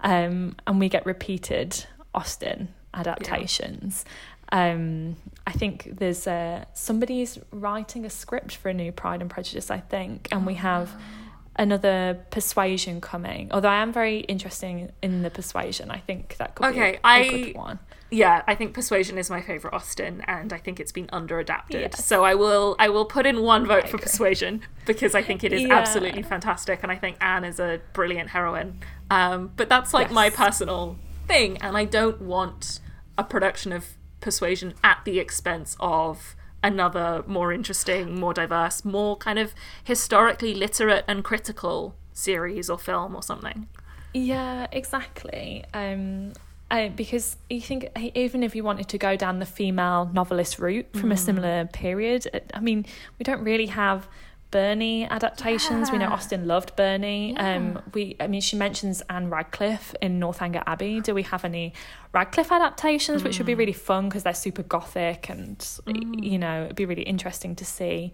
um, and we get repeated Austen adaptations. Um, I think there's a somebody's writing a script for a new Pride and Prejudice, I think, and we have another Persuasion coming. Although I am very interested in the Persuasion, I think that could Okay, be a, a I- good one. Yeah, I think Persuasion is my favorite Austen, and I think it's been under adapted. Yes. So I will I will put in one vote I for agree. Persuasion because I think it is Yeah. absolutely fantastic, and I think Anne is a brilliant heroine. Um, but that's like my personal thing, and I don't want a production of Persuasion at the expense of another more interesting, more diverse, more kind of historically literate and critical series or film or something. Yeah, exactly. Um, I, because you think even if you wanted to go down the female novelist route from a Mm. similar period, I mean, we don't really have Burney adaptations. We know Austen loved Burney. Um, we, I mean, she mentions Ann Radcliffe in Northanger Abbey. Do we have any Radcliffe adaptations, which would Mm. be really fun because they're super gothic and you know it'd be really interesting to see.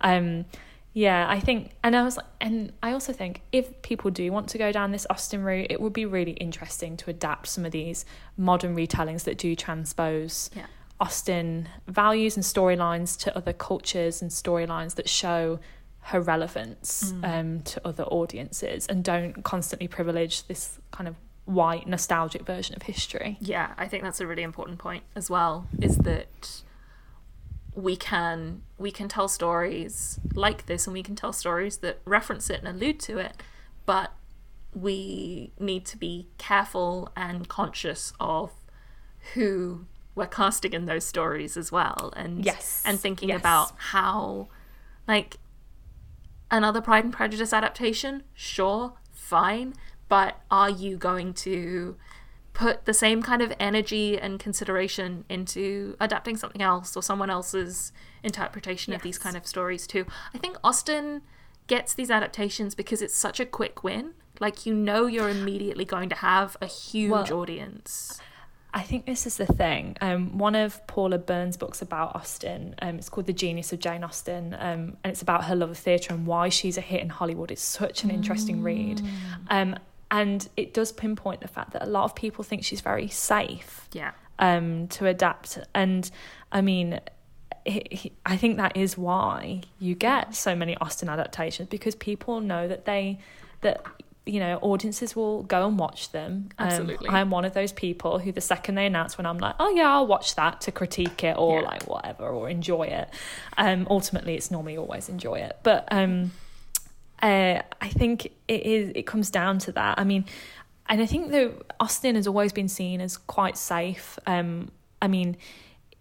Um, yeah, I think, and I was, and I also think if people do want to go down this Austen route, it would be really interesting to adapt some of these modern retellings that do transpose Yeah. Austen values and storylines to other cultures and storylines that show her relevance um, to other audiences and don't constantly privilege this kind of white nostalgic version of history. Yeah, I think that's a really important point as well. Is that we can we can tell stories like this, and we can tell stories that reference it and allude to it, but we need to be careful and conscious of who we're casting in those stories as well and Yes, and thinking yes. about how like another Pride and Prejudice adaptation, sure, fine, but are you going to put the same kind of energy and consideration into adapting something else or someone else's interpretation of these kind of stories too? I think Austen gets these adaptations because it's such a quick win. Like you know you're immediately going to have a huge Well, audience. I think this is the thing. Um, one of Paula Byrne's books about Austen, um, it's called The Genius of Jane Austen, um, and it's about her love of theatre and why she's a hit in Hollywood. It's such an interesting read. Um, and it does pinpoint the fact that a lot of people think she's very safe Yeah. um, to adapt. And I mean, I think that is why you get so many Austen adaptations because people know that they that you know audiences will go and watch them. Um, Absolutely. I'm one of those people who the second they announce when I'm like, oh yeah, I'll watch that to critique it or Yeah. like whatever or enjoy it. Um, ultimately, it's normally always enjoy it, but um, uh, I think it is. It comes down to that. I mean, and I think that Austen has always been seen as quite safe. Um, I mean,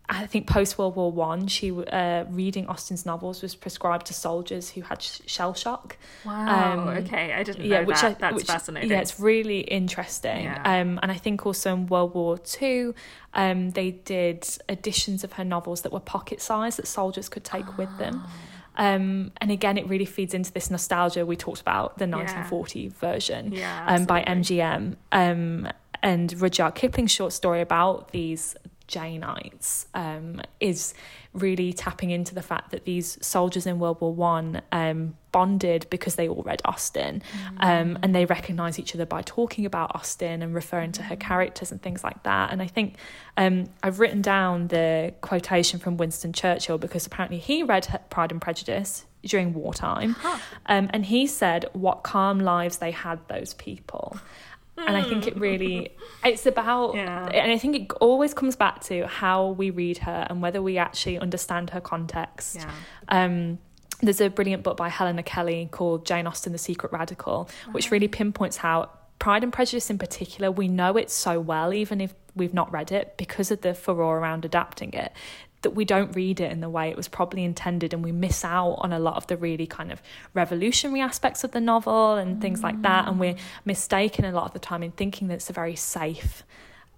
I think post World War One, she uh, reading Austen's novels was prescribed to soldiers who had sh- shell shock. Wow. Um, okay, I didn't Yeah, know which that. I, That's which, fascinating. Yeah, it's really interesting. Yeah. Um, and I think also in World War Two, um, they did editions of her novels that were pocket sized that soldiers could take with them. Ah. Um, and again, it really feeds into this nostalgia we talked about the 1940 version Yeah, um, by. MGM. Um, and Rudyard Kipling's short story about these Janeites um, is really tapping into the fact that these soldiers in World War One um, bonded because they all read Austen, um, and they recognise each other by talking about Austen and referring to her characters and things like that. And I think um, I've written down the quotation from Winston Churchill because apparently he read Pride and Prejudice during wartime, um, and he said what calm lives they had those people. And I think it really, it's about, Yeah. and I think it always comes back to how we read her and whether we actually understand her context. Yeah. Um, there's a brilliant book by Helena Kelly called Jane Austen, The Secret Radical, which really pinpoints how Pride and Prejudice in particular, we know it so well, even if we've not read it, because of the furore around adapting it, that we don't read it in the way it was probably intended and we miss out on a lot of the really kind of revolutionary aspects of the novel and things like that. And we're mistaken a lot of the time in thinking that it's a very safe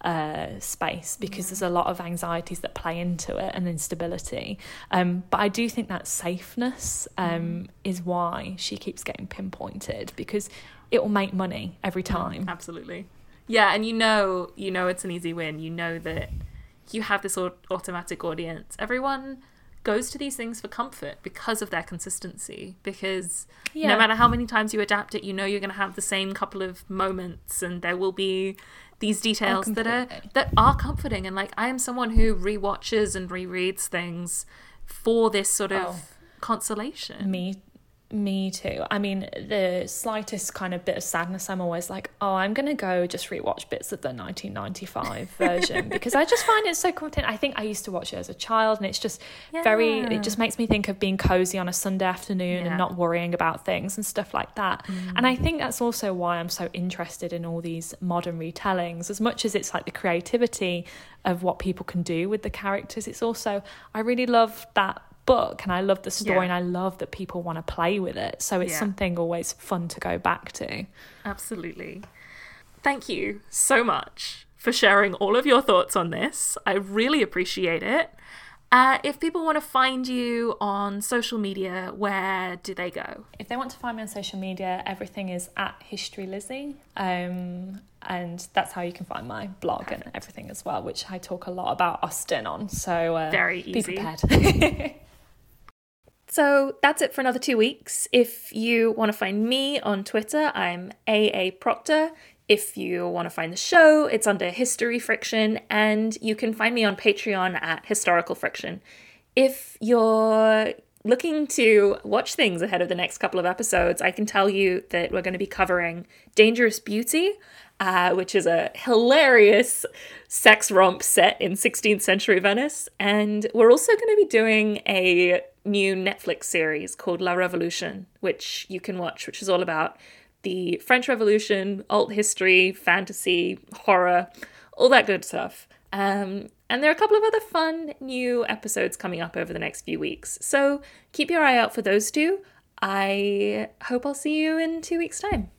uh, space because there's a lot of anxieties that play into it and instability. Um, but I do think that safeness um, is why she keeps getting pinpointed because it will make money every time. Absolutely. Yeah, and you know, you know it's an easy win. You know that you have this automatic audience. Everyone goes to these things for comfort because of their consistency. Because Yeah. no matter how many times you adapt it, you know you're going to have the same couple of moments, and there will be these details that are that are comforting. And like I am someone who rewatches and rereads things for this sort of Oh. consolation. Me, me too. I mean, the slightest kind of bit of sadness, I'm always like, oh, I'm gonna go just rewatch bits of the 1995 version because I just find it so comforting. I think I used to watch it as a child, and it's just very. It just makes me think of being cozy on a Sunday afternoon Yeah. and not worrying about things and stuff like that. And I mm. think that's also why I'm so interested in all these modern retellings. As much as it's like the creativity of what people can do with the characters, it's also I really love that book and I love the story Yeah. and I love that people want to play with it. So it's Yeah. something always fun to go back to. Absolutely. Thank you so much for sharing all of your thoughts on this. I really appreciate it. Uh, if people want to find you on social media, where do they go? If they want to find me on social media, everything is at History Lizzie. Um, and that's how you can find my blog and everything as well, which I talk a lot about Austen on. So uh, Very be easy. prepared. So that's it for another two weeks. If you want to find me on Twitter, I'm AA Procter. If you want to find the show, it's under History Friction, and you can find me on Patreon at Historical Friction. If you're looking to watch things ahead of the next couple of episodes, I can tell you that we're going to be covering Dangerous Beauty, uh, which is a hilarious sex romp set in 16th century Venice. And we're also going to be doing a new Netflix series called La Revolution, which you can watch, which is all about the French Revolution, alt history, fantasy, horror, all that good stuff. Um, and there are a couple of other fun new episodes coming up over the next few weeks. So keep your eye out for those two. I hope I'll see you in two weeks' time.